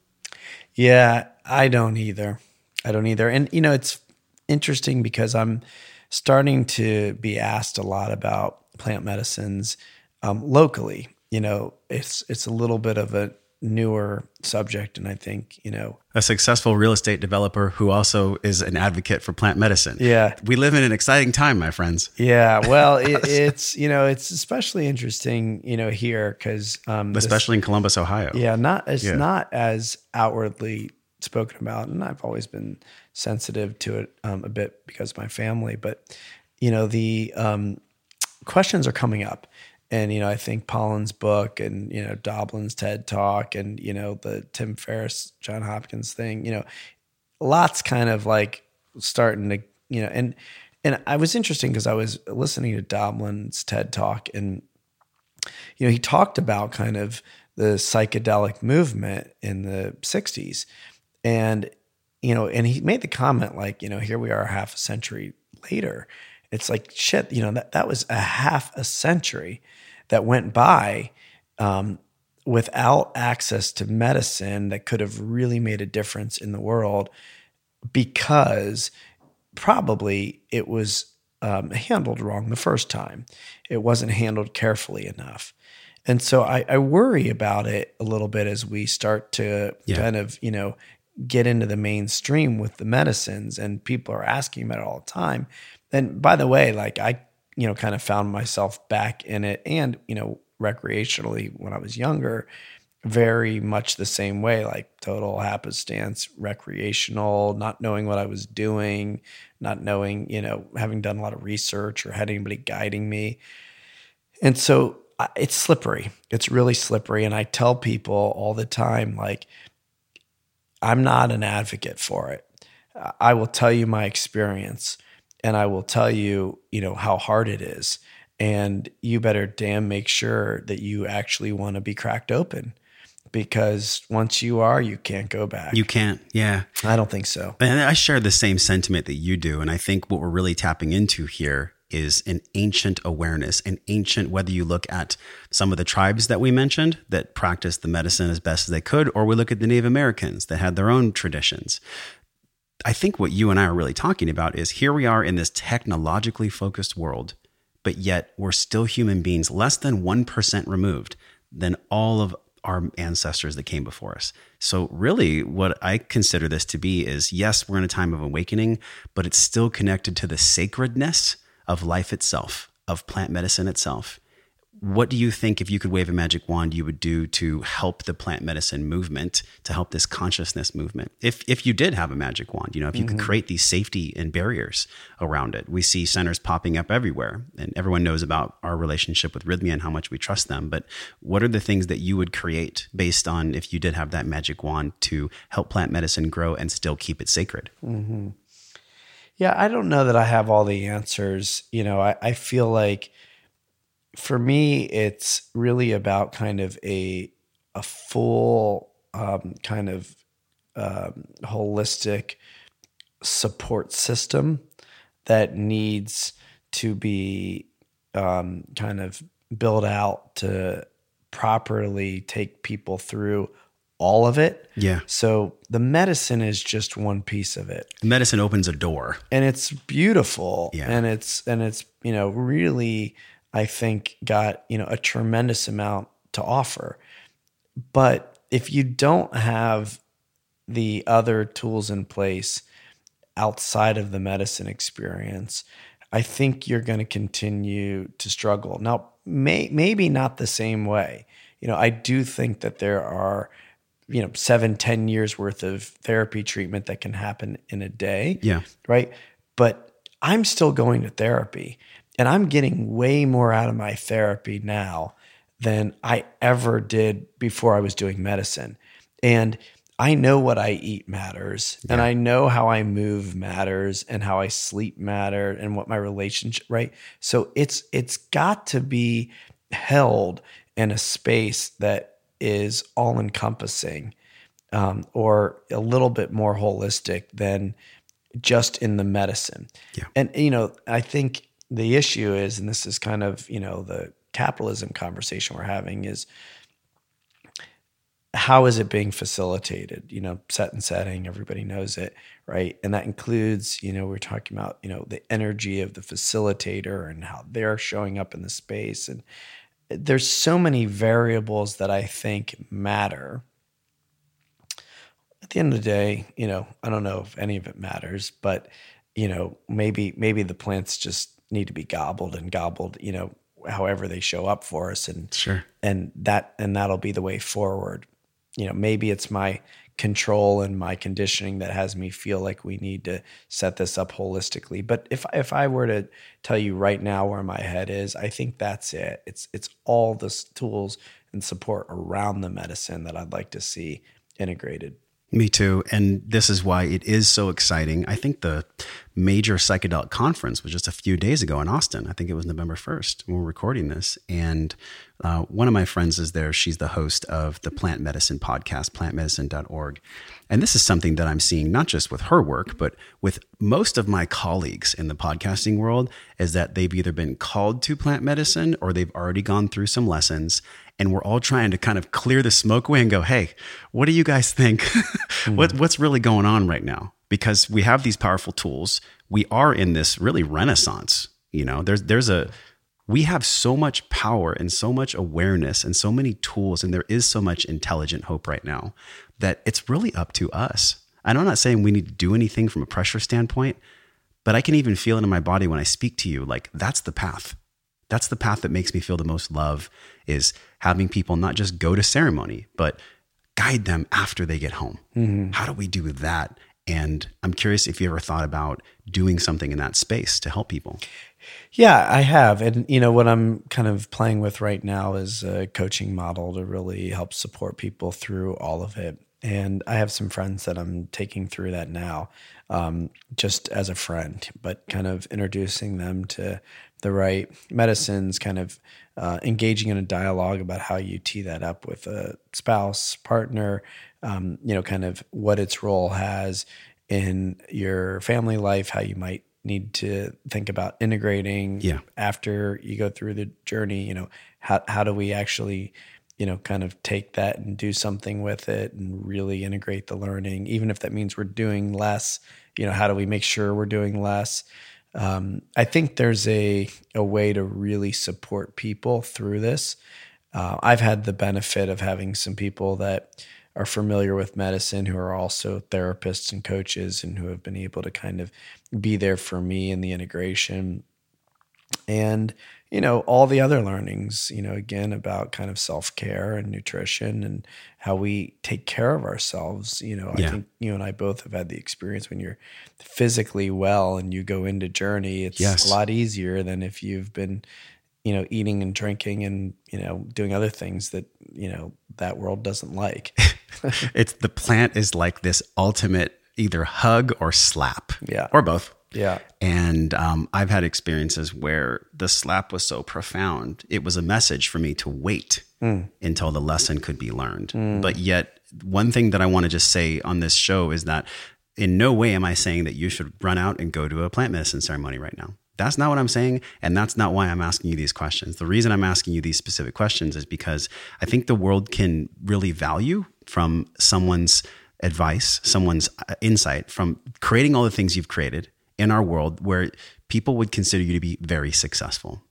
Yeah, I don't either. I don't either. And you know, it's interesting because I'm starting to be asked a lot about plant medicines um, locally. You know, it's it's a little bit of a newer subject, and I think you know, A successful real estate developer who also is an advocate for plant medicine. Yeah. We live in an exciting time, my friends. yeah. Well, it, it's you know, it's especially interesting, you know, here because um, this- Especially in Columbus, Ohio. Yeah, not as Yeah. not as outwardly spoken about, and I've always been sensitive to it um, a bit because of my family. But you know, the um, questions are coming up, and you know, I think Pollan's book, and you know, Doblin's TED Talk, and you know, the Tim Ferriss, John Hopkins thing. You know, lots kind of like starting to you know, and and I was interesting because I was listening to Doblin's TED Talk, and you know, he talked about kind of the psychedelic movement in the 60s. And, you know, and he made the comment like, you know, here we are half a century later. It's like, shit, you know, that, that was a half a century that went by um, without access to medicine that could have really made a difference in the world because probably it was um, handled wrong the first time. It wasn't handled carefully enough. And so I, I worry about it a little bit as we start to Yeah. kind of, you know, get into the mainstream with the medicines and people are asking about it all the time. And by the way, like I, you know, kind of found myself back in it and, you know, recreationally when I was younger, very much the same way, like total happenstance, recreational, not knowing what I was doing, not knowing, you know, having done a lot of research or had anybody guiding me. And so it's slippery. It's really slippery. And I tell people all the time, like, I'm not an advocate for it. I will tell you my experience and I will tell you, you know, how hard it is. And you better damn make sure that you actually want to be cracked open because once you are, you can't go back. You can't. Yeah. I don't think so. And I share the same sentiment that you do. And I think what we're really tapping into here is an ancient awareness, an ancient, whether you look at some of the tribes that we mentioned that practiced the medicine as best as they could, or we look at the Native Americans that had their own traditions. I think what you and I are really talking about is here we are in this technologically focused world, but yet we're still human beings less than 1% removed than all of our ancestors that came before us. So, really, what I consider this to be is yes, we're in a time of awakening, but it's still connected to the sacredness of life itself, of plant medicine itself. What do you think, if you could wave a magic wand, you would do to help the plant medicine movement, to help this consciousness movement? If, if you did have a magic wand, you know, if you could mm-hmm. create these safety and barriers around it. We see centers popping up everywhere, and everyone knows about our relationship with Rythmia and how much we trust them. But what are the things that you would create based on if you did have that magic wand to help plant medicine grow and still keep it sacred? Mm-hmm. Yeah, I don't know that I have all the answers. You know, I, I feel like for me, it's really about kind of a a full um, kind of um, holistic support system that needs to be um, kind of built out to properly take people through all of it. Yeah. So the medicine is just one piece of it Medicine opens a door. and it's beautiful Yeah. and it's and it's you know really i think got you know a tremendous amount to offer but if you don't have the other tools in place outside of the medicine experience i think you're going to continue to struggle now may, maybe not the same way you know i do think that there are you know seven ten years worth of therapy treatment that can happen in a day Yeah. right? But I'm still going to therapy and I'm getting way more out of my therapy now than I ever did before I was doing medicine. And I know what I eat matters and I know how I move matters and how I sleep matter and what my relationship right so it's it's got to be held in a space that is all encompassing um, or a little bit more holistic than just in the medicine. Yeah. And you know, I think the issue is, and this is kind of you know the capitalism conversation we're having is how is it being facilitated? You know, set and setting, everybody knows it, right? And that includes, you know, we're talking about, you know, the energy of the facilitator and how they're showing up in the space. And there's so many variables that I think matter. At the end of the day, you know, I don't know if any of it matters, but you know, maybe maybe the plants just need to be gobbled and gobbled, you know, however they show up for us. And Sure. and that and that'll be the way forward. You know maybe it's my control and my conditioning that has me feel like we need to set this up holistically. But if if i were to tell you right now where my head is i think that's it. It's it's all the tools and support around the medicine that i'd like to see integrated Me too. And this is why it is so exciting. I think the major psychedelic conference was just a few days ago in Austin. I think it was November 1st when we're recording this. And uh, one of my friends is there. She's the host of the Plant Medicine podcast, plantmedicine.org. And this is something that I'm seeing not just with her work, but with most of my colleagues in the podcasting world is that they've either been called to plant medicine or they've already gone through some lessons and we're all trying to kind of clear the smoke away and go, hey, what do you guys think? what, hmm. what's really going on right now? Because we have these powerful tools. We are in this really renaissance. You know, there's there's a we have so much power and so much awareness and so many tools, and there is so much intelligent hope right now that it's really up to us. And I'm not saying we need to do anything from a pressure standpoint, but I can even feel it in my body when I speak to you. Like that's the path. That's the path that makes me feel the most love is having people not just go to ceremony, but guide them after they get home. How do we do that? And I'm curious if you ever thought about doing something in that space to help people. Yeah, I have. And, you know, what I'm kind of playing with right now is a coaching model to really help support people through all of it. And I have some friends that I'm taking through that now, um, just as a friend, but kind of introducing them to the right medicines, kind of uh, engaging in a dialogue about how you tee that up with a spouse, partner, um, you know, kind of what its role has in your family life, how you might need to think about integrating Yeah. after you go through the journey, you know, how, how do we actually, you know, kind of take that and do something with it and really integrate the learning, even if that means we're doing less, you know, how do we make sure we're doing less? Um, I think there's a, a way to really support people through this. Uh, I've had the benefit of having some people that are familiar with medicine who are also therapists and coaches and who have been able to kind of be there for me in the integration and you know all the other learnings you know again about kind of self-care and nutrition and how we take care of ourselves you know Yeah. i think you and i both have had the experience when you're physically well and you go into journey it's Yes. a lot easier than if you've been you know eating and drinking and you know doing other things that you know that world doesn't like It's the plant is like this ultimate either hug or slap. Yeah. Or both. Yeah And um, I've had experiences where the slap was so profound, it was a message for me to wait until the lesson could be learned. But yet, one thing that I want to just say on this show is that in no way am I saying that you should run out and go to a plant medicine ceremony right now. That's not what I'm saying. And that's not why I'm asking you these questions. The reason I'm asking you these specific questions is because I think the world can really value from someone's advice, someone's uh, insight from creating all the things you've created in our world where people would consider you to be very successful.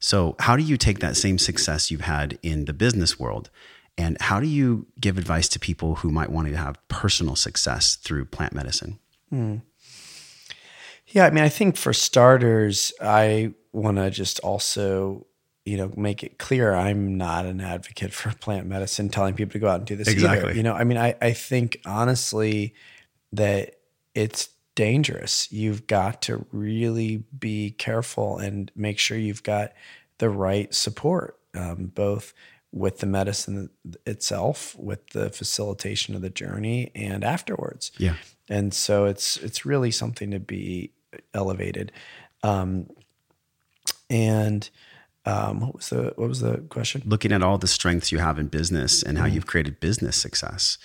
So, how do you take that same success you've had in the business world and how do you give advice to people who might want to have personal success through plant medicine? Hmm. Yeah, I mean, I think for starters, I want to just also, you know, make it clear I'm not an advocate for plant medicine, telling people to go out and do this either. Exactly. You know, I mean, I, I think honestly that it's dangerous. You've got to really be careful and make sure you've got the right support, um, both with the medicine itself, with the facilitation of the journey, and afterwards. Yeah. and so it's it's really something to be elevated. Um and um what was the what was the question? Looking at all the strengths you have in business and how you've created business success,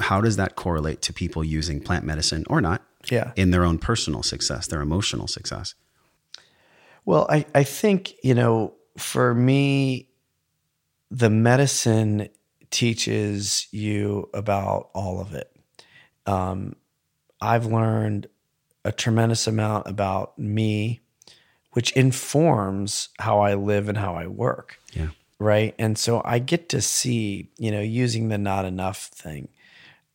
how does that correlate to people using plant medicine or not yeah. in their own personal success, their emotional success? well i i think you know for me the medicine teaches you about all of it. Um i've learned a tremendous amount about me which informs how i live and how i work. Yeah. right? And so i get to see you know using the not enough thing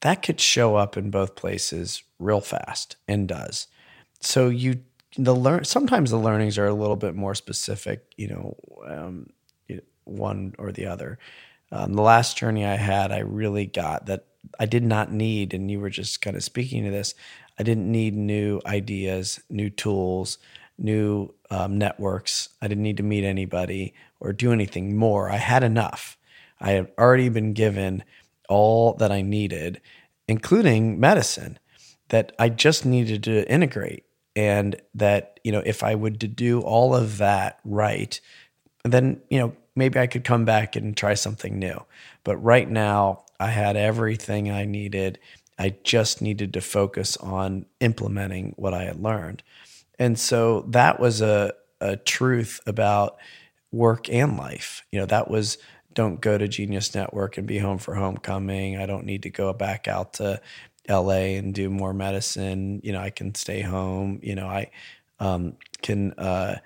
that could show up in both places real fast and does. So you the learn sometimes the learnings are a little bit more specific you know um, one or the other. Um, the last journey i had i really got that i did not need and you were just kind of speaking to this i didn't need new ideas new tools new um, networks. I didn't need to meet anybody or do anything more. I had enough. I had already been given all that i needed including medicine that I just needed to integrate. And that, you know, if I would to do all of that right, then, you know, maybe I could come back and try something new. But right now, I had everything I needed. I just needed to focus on implementing what I had learned. And so that was a, a truth about work and life. You know, that was don't go to Genius Network and be home for homecoming. I don't need to go back out to LA and do more medicine. You know, I can stay home. You know, I um, can, uh,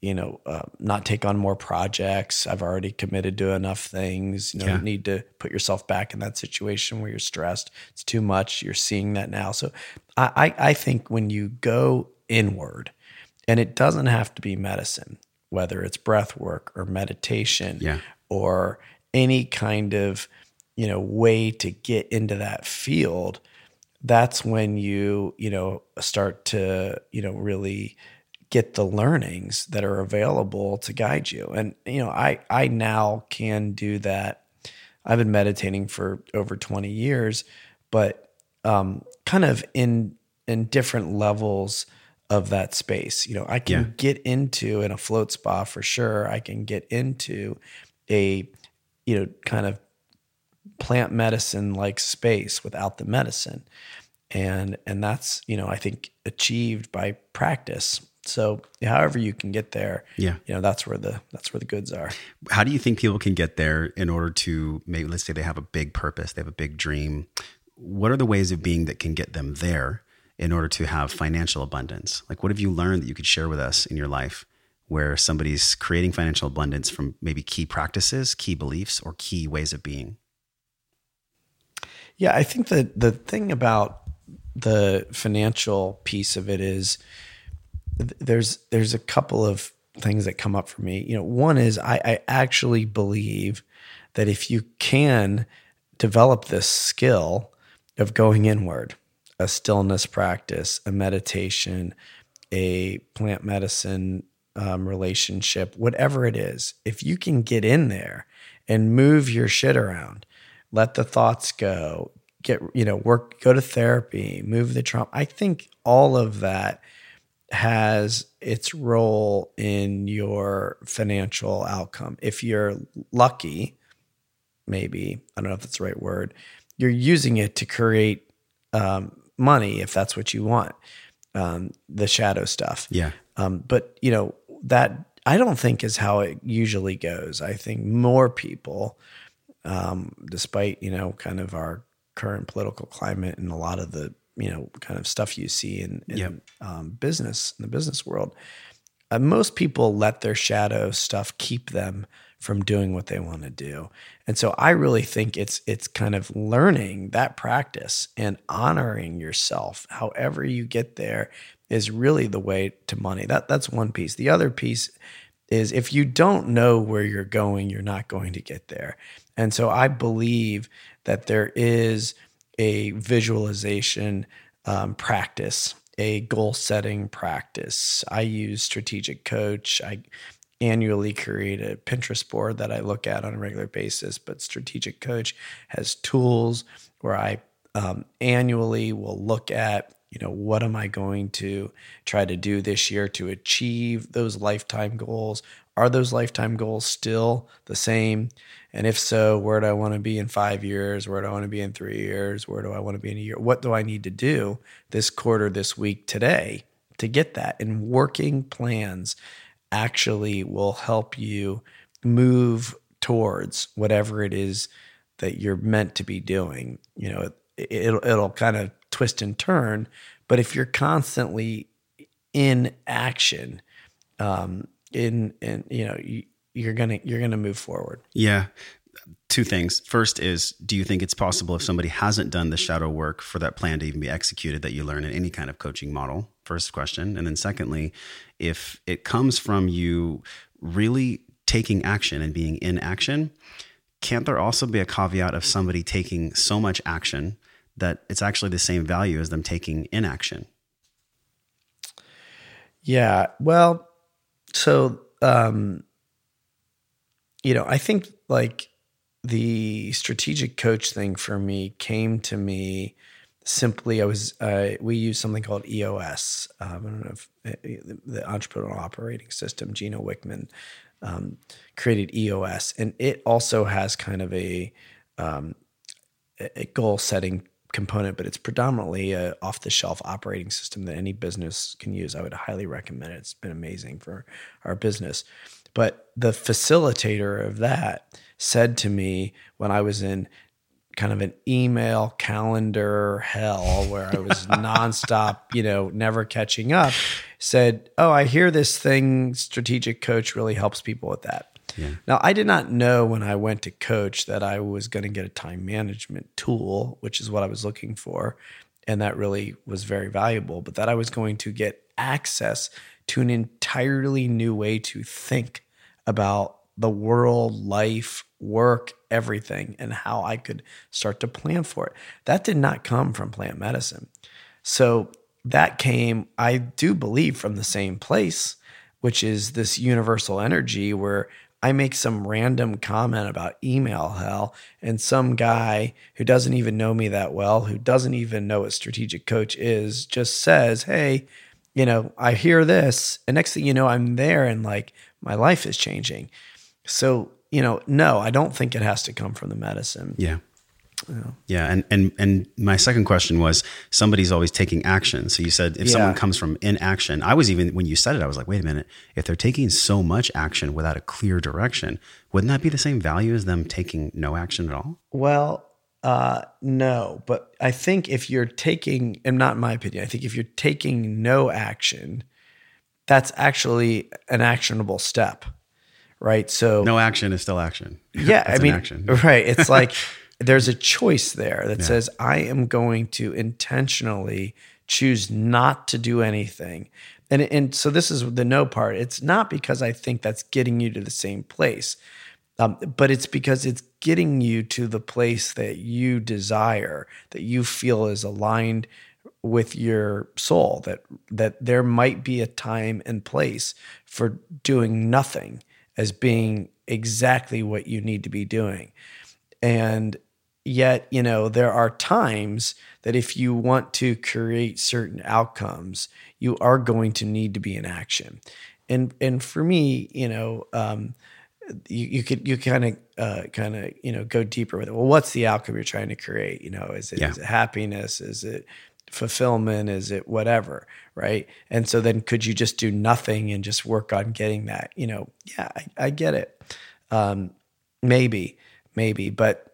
you know, uh, not take on more projects. I've already committed to enough things. You know, Yeah. you need to put yourself back in that situation where you're stressed. It's too much. You're seeing that now. So I, I, I think when you go inward, and it doesn't have to be medicine, whether it's breath work or meditation Yeah. Or any kind of you know way to get into that field that's when you you know start to you know really get the learnings that are available to guide you and you know i i now can do that I've been meditating for over 20 years, but um, kind of in in different levels of that space. You know, I can Yeah. get into in a float spa for sure. I can get into a you know kind of plant medicine like space without the medicine and and that's you know i think achieved by practice so however you can get there Yeah. you know that's where the that's where the goods are How do you think people can get there in order to maybe let's say they have a big purpose, they have a big dream. What are the ways of being that can get them there in order to have financial abundance? Like what have you learned that you could share with us in your life where somebody's creating financial abundance from maybe key practices, key beliefs, or key ways of being? Yeah, I think that the thing about the financial piece of it is there's there's a couple of things that come up for me. You know, one is I, I actually believe that if you can develop this skill of going inward, a stillness practice, a meditation, a plant medicine um, relationship, whatever it is, if you can get in there and move your shit around, let the thoughts go, get, you know, work, go to therapy, move the trauma. I think all of that has its role in your financial outcome. If you're lucky, maybe, I don't know if that's the right word, you're using it to create um, money if that's what you want, um, the shadow stuff. Yeah. Um, but you know that I don't think is how it usually goes. I think more people, um, despite you know kind of our current political climate and a lot of the you know kind of stuff you see in, in Yep. um, business in the business world, uh, most people let their shadow stuff keep them from doing what they want to do. And so I really think it's it's kind of learning that practice and honoring yourself however you get there is really the way to money. That that's one piece. The other piece is if you don't know where you're going, you're not going to get there. And so I believe that there is a visualization um, practice, a goal setting practice. I use Strategic Coach. I annually create a Pinterest board that I look at on a regular basis, but Strategic Coach has tools where I um, annually will look at you know what am i going to try to do this year to achieve those lifetime goals? Are those lifetime goals still the same? And if so where do i want to be in five years? Where do i want to be in three years? Where do i want to be in a year? What do i need to do this quarter this week today to get that? And working plans actually will help you move towards whatever it is that you're meant to be doing. You know it, it'll, it'll kind of twist and turn but if you're constantly in action um in in you know you, you're gonna you're gonna move forward Yeah. Two things. First is do you think it's possible if somebody hasn't done the shadow work for that plan to even be executed that you learn in any kind of coaching model? First question. And then secondly, if it comes from you really taking action and being in action, can't there also be a caveat of somebody taking so much action that it's actually the same value as them taking inaction? Yeah. Well, so um you know, I think like the strategic coach thing for me came to me simply I was uh we use something called EOS. Um, I don't know if uh, the entrepreneurial operating system Gino Wickman um, created EOS and it also has kind of a um a goal setting component, but it's predominantly a off the shelf operating system that any business can use. I would highly recommend it. It's been amazing for our business. But the facilitator of that said to me when I was in kind of an email calendar hell where I was nonstop, you know, never catching up, said, Oh, I hear this thing, strategic coach really helps people with that. Now, I did not know when I went to coach that I was going to get a time management tool, which is what I was looking for. And that really was very valuable, but that I was going to get access to an entirely new way to think about the world, life, work, everything, and how I could start to plan for it. That did not come from plant medicine. So that came, I do believe, from the same place, which is this universal energy where I make some random comment about email hell, and some guy who doesn't even know me that well, who doesn't even know what strategic coach is, just says, Hey, you know, I hear this. And next thing you know, I'm there and like my life is changing. So, you know, no, I don't think it has to come from the medicine. Yeah. Yeah, and and and my second question was somebody's always taking action. So you said if someone comes from inaction, I was even when you said it, I was like, wait a minute, if they're taking so much action without a clear direction, wouldn't that be the same value as them taking no action at all? Well, uh, no, but I think if you're taking, and not in my opinion, I think if you're taking no action, that's actually an actionable step, right? So, No action is still action. yeah, I mean, action. right? It's like there's a choice there that says I am going to intentionally choose not to do anything. And and so this is the no part. It's not because I think that's getting you to the same place. Um, but it's because it's getting you to the place that you desire, that you feel is aligned with your soul, that that there might be a time and place for doing nothing as being exactly what you need to be doing. And yet, you know, there are times that if you want to create certain outcomes, you are going to need to be in action. And and for me, you know, um, you, you could you kind of uh, kind of you know go deeper with it. Well, what's the outcome you're trying to create? You know, is it, Yeah. is it happiness? Is it fulfillment? Is it whatever? Right? And so then could you just do nothing and just work on getting that? You know, yeah, I, I get it. Um, maybe, maybe, but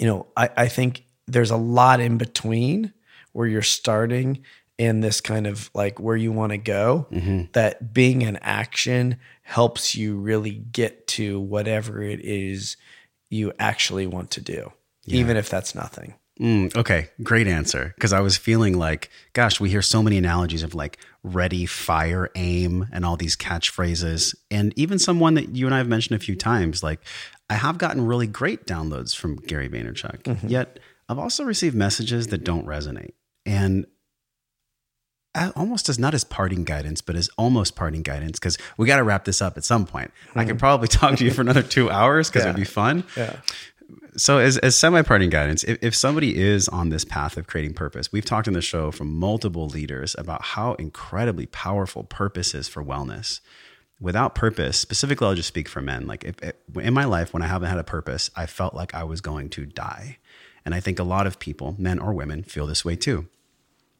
you know, I, I think there's a lot in between where you're starting and this kind of like where you want to go that being in action helps you really get to whatever it is you actually want to do, even if that's nothing. Mm, okay, great answer. Because I was feeling like, gosh, we hear so many analogies of like ready, fire, aim, and all these catchphrases. And even someone that you and I have mentioned a few times, like I have gotten really great downloads from Gary Vaynerchuk. Mm-hmm. Yet I've also received messages that don't resonate. And almost as not as parting guidance, but as almost parting guidance, because we got to wrap this up at some point. I could mm-hmm. probably talk to you for another two hours because it'd be fun. Yeah. So, as, as semi parting guidance, if, if somebody is on this path of creating purpose, we've talked in the show from multiple leaders about how incredibly powerful purpose is for wellness. Without purpose, specifically, I'll just speak for men. Like, if, if- in my life, when I haven't had a purpose, I felt like I was going to die. And I think a lot of people, men or women, feel this way too.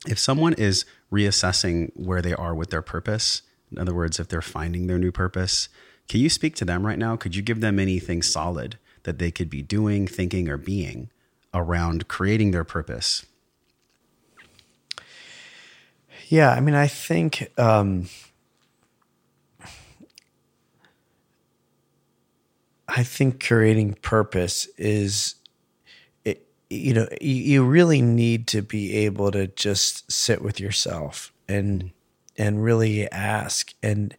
If someone is reassessing where they are with their purpose, in other words, if they're finding their new purpose, can you speak to them right now? Could you give them anything solid that they could be doing, thinking, or being around creating their purpose? Yeah, I mean, I think um, I think creating purpose is, it, you know, you, you really need to be able to just sit with yourself and and really ask and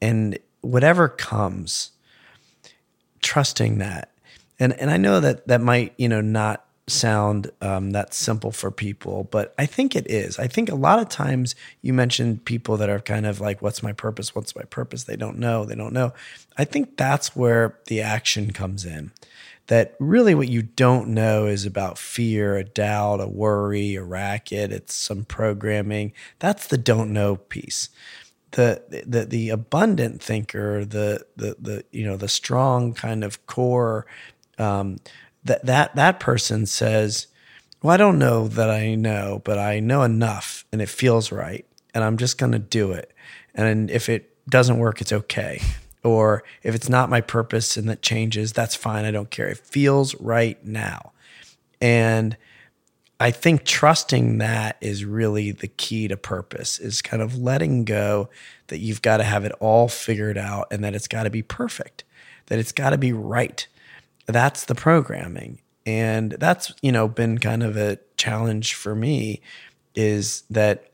and whatever comes, trusting that. And and I know that that might you know not sound um, that simple for people, but I think it is. I think a lot of times you mentioned people that are kind of like, "What's my purpose? What's my purpose?" They don't know. They don't know. I think that's where the action comes in. That really what you don't know is about fear, a doubt, a worry, a racket. It's some programming. That's the don't know piece the the the abundant thinker, the the the you know the strong kind of core, um, that that that person says, "Well, I don't know that I know, but I know enough, and it feels right, and I'm just going to do it. And if it doesn't work, it's okay. Or if it's not my purpose and that changes, that's fine. I don't care. It feels right now, and." I think trusting that is really the key to purpose is kind of letting go that you've got to have it all figured out and that it's got to be perfect, that it's got to be right. That's the programming. And that's, you know, been kind of a challenge for me is that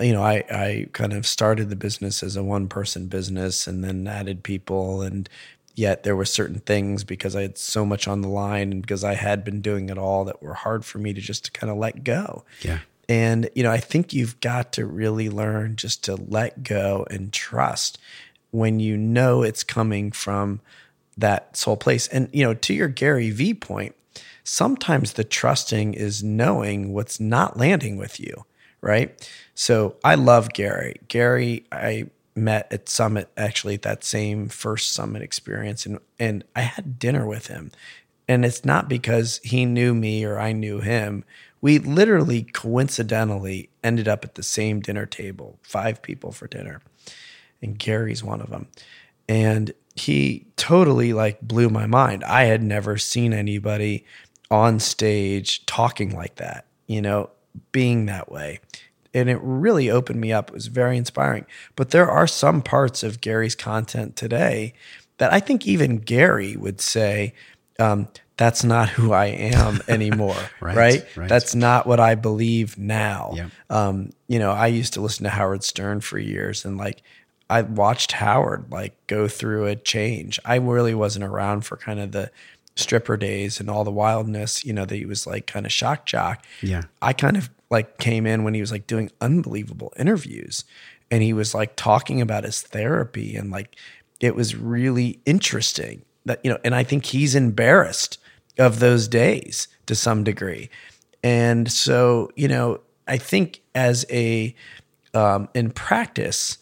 you know, I, I kind of started the business as a one person business and then added people and yet there were certain things because I had so much on the line and because I had been doing it all that were hard for me to just to kind of let go. Yeah. And you know, I think you've got to really learn just to let go and trust when you know it's coming from that soul place. And, you know, to your Gary V point, sometimes the trusting is knowing what's not landing with you, right? So I love Gary. Gary, I met at Summit actually at that same first Summit experience, and and I had dinner with him, and it's not because he knew me or I knew him. We literally coincidentally ended up at the same dinner table, five people for dinner, and Gary's one of them, and he totally like blew my mind. I had never seen anybody on stage talking like that, you know, being that way and it really opened me up. It was very inspiring. But there are some parts of Gary's content today that I think even Gary would say, um, that's not who I am anymore. right, right, right? That's not what I believe now. Um, you know, I used to listen to Howard Stern for years and like I watched Howard like go through a change. I really wasn't around for kind of the stripper days and all the wildness, you know, that he was like kind of shock jock. Yeah. I kind of like came in when he was like doing unbelievable interviews and he was like talking about his therapy and like it was really interesting that you know and I think he's embarrassed of those days to some degree. And so, you know, I think as a um, in practice,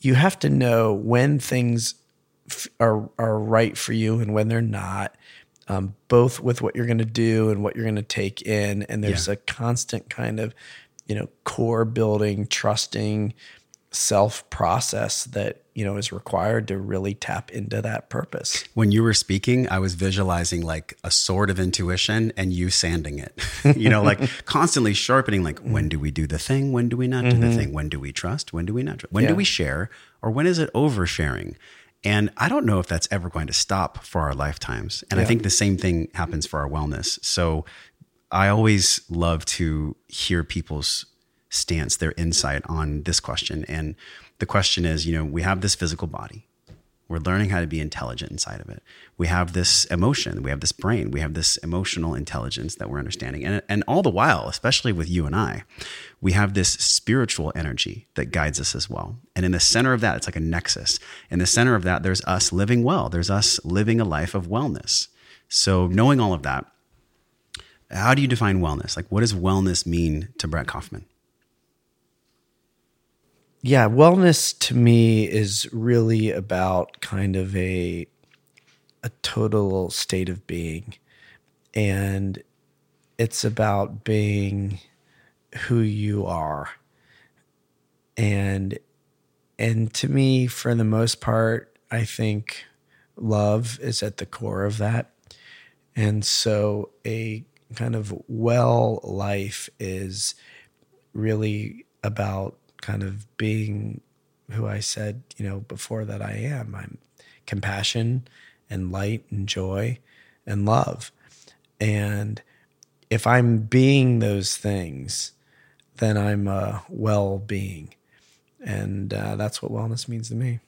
you have to know when things f- are are right for you and when they're not um, both with what you're going to do and what you're going to take in. And there's yeah. a constant kind of, you know, core building, trusting self process that you know is required to really tap into that purpose. When you were speaking, I was visualizing like a sword of intuition and you sanding it. you know, like constantly sharpening like when do we do the thing, when do we not do mm-hmm. the thing, when do we trust, when do we not trust? When yeah. do we share or when is it oversharing? And I don't know if that's ever going to stop for our lifetimes. And yeah. I think the same thing happens for our wellness. So I always love to hear people's stance, their insight on this question. And the question is, you know, we have this physical body. We're learning how to be intelligent inside of it. We have this emotion, we have this brain, we have this emotional intelligence that we're understanding. And, and all the while, especially with you and I, we have this spiritual energy that guides us as well. And in the center of that, it's like a nexus. In the center of that, there's us living well, there's us living a life of wellness. So, knowing all of that, how do you define wellness? Like, what does wellness mean to Brett Kaufman? Yeah, wellness to me is really about kind of a a total state of being. And it's about being who you are. And and to me for the most part, I think love is at the core of that. And so a kind of well life is really about kind of being who I said, you know, before that I am. I'm compassion and light and joy and love. And if I'm being those things, then I'm a well being. And uh, that's what wellness means to me.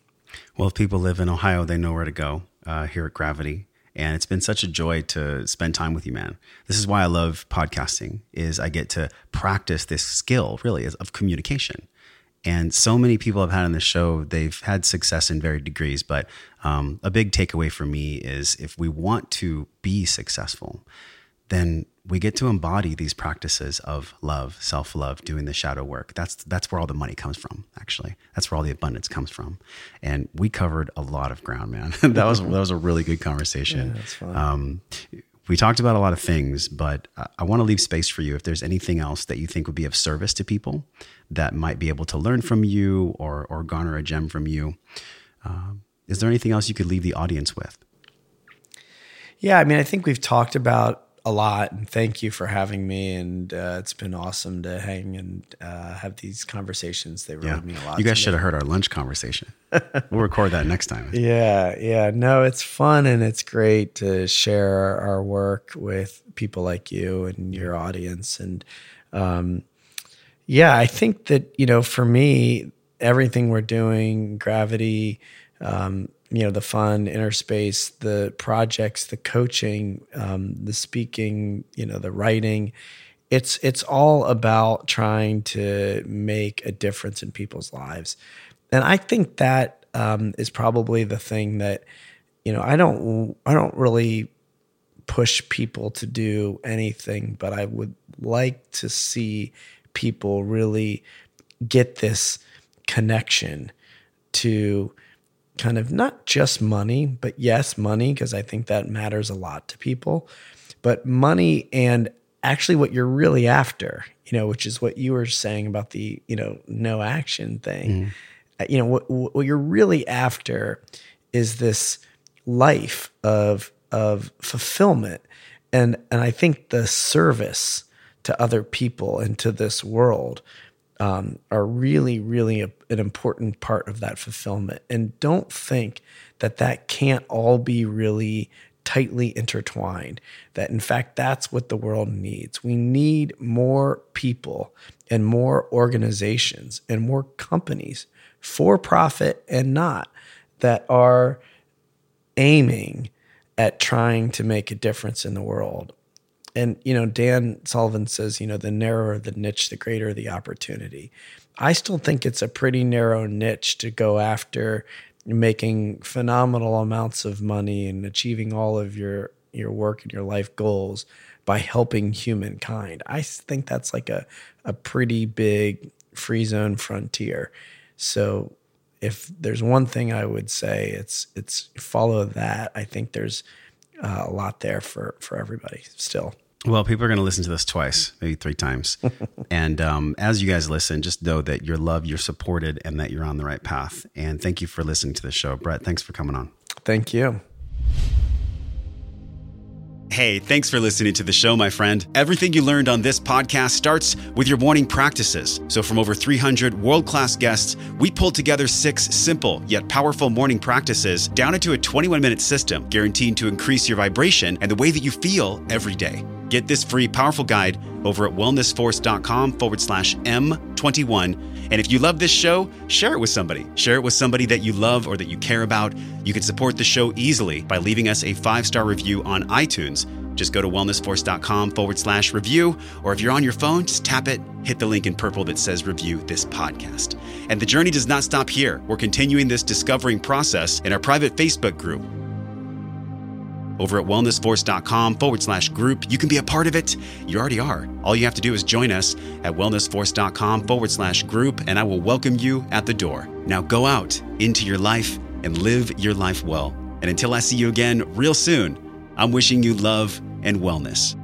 Well, if people live in Ohio, they know where to go uh, here at Gravity and it's been such a joy to spend time with you man this is why i love podcasting is i get to practice this skill really of communication and so many people I've had on the show, they've had success in varied degrees. But um, a big takeaway for me is if we want to be successful, then we get to embody these practices of love, self love, doing the shadow work. That's that's where all the money comes from. Actually, that's where all the abundance comes from. And we covered a lot of ground, man. that was that was a really good conversation. Yeah, that's fun. Um, we talked about a lot of things, but I want to leave space for you if there's anything else that you think would be of service to people that might be able to learn from you or, or garner a gem from you. Uh, is there anything else you could leave the audience with? Yeah, I mean, I think we've talked about a lot and thank you for having me and uh, it's been awesome to hang and uh, have these conversations. They really yeah. mean a lot you guys should have heard our lunch conversation. We'll record that next time. Yeah yeah. No it's fun and it's great to share our work with people like you and your audience and um, yeah i think that you know for me everything we're doing gravity um, you know the fun inner space the projects the coaching um, the speaking you know the writing. It's it's all about trying to make a difference in people's lives. And i think that um, is probably the thing that you know I don't I don't really push people to do anything, but I would like to see people really get this connection to kind of not just money, but yes, money, because I think that matters a lot to people, but money and actually what you're really after, you know, which is what you were saying about the, you know, no action thing. Uh, You know, what, what you're really after is this life of of fulfillment and and I think the service to other people and to this world um, are really really a, an important part of that fulfillment and don't think that that can't all be really tightly intertwined that in fact that's what the world needs we need more people and more organizations and more companies for profit and not that are aiming at trying to make a difference in the world. And, you know, Dan Sullivan says, you know, the narrower the niche, the greater the opportunity. I still think it's a pretty narrow niche to go after making phenomenal amounts of money and achieving all of your your work and your life goals by helping humankind. I think that's like a a pretty big free zone frontier. So if there's one thing I would say, it's it's follow that. I think there's uh, a lot there for for everybody still. Well, people are going to listen to this twice, maybe three times. and um, as you guys listen, just know that you're loved, you're supported, and that you're on the right path. And thank you for listening to the show. Brett, thanks for coming on. Thank you. Hey, thanks for listening to the show, my friend. Everything you learned on this podcast starts with your morning practices. So, from over 300 world class guests, we pulled together six simple yet powerful morning practices down into a 21 minute system guaranteed to increase your vibration and the way that you feel every day. Get this free, powerful guide over at wellnessforce.com forward slash M21. And if you love this show, share it with somebody. Share it with somebody that you love or that you care about. You can support the show easily by leaving us a five star review on iTunes. Just go to wellnessforce.com forward slash review, or if you're on your phone, just tap it, hit the link in purple that says review this podcast. And the journey does not stop here. We're continuing this discovering process in our private Facebook group over at wellnessforce.com forward slash group. You can be a part of it. You already are. All you have to do is join us at wellnessforce.com forward slash group, and I will welcome you at the door. Now go out into your life and live your life well. And until I see you again real soon, I'm wishing you love and wellness.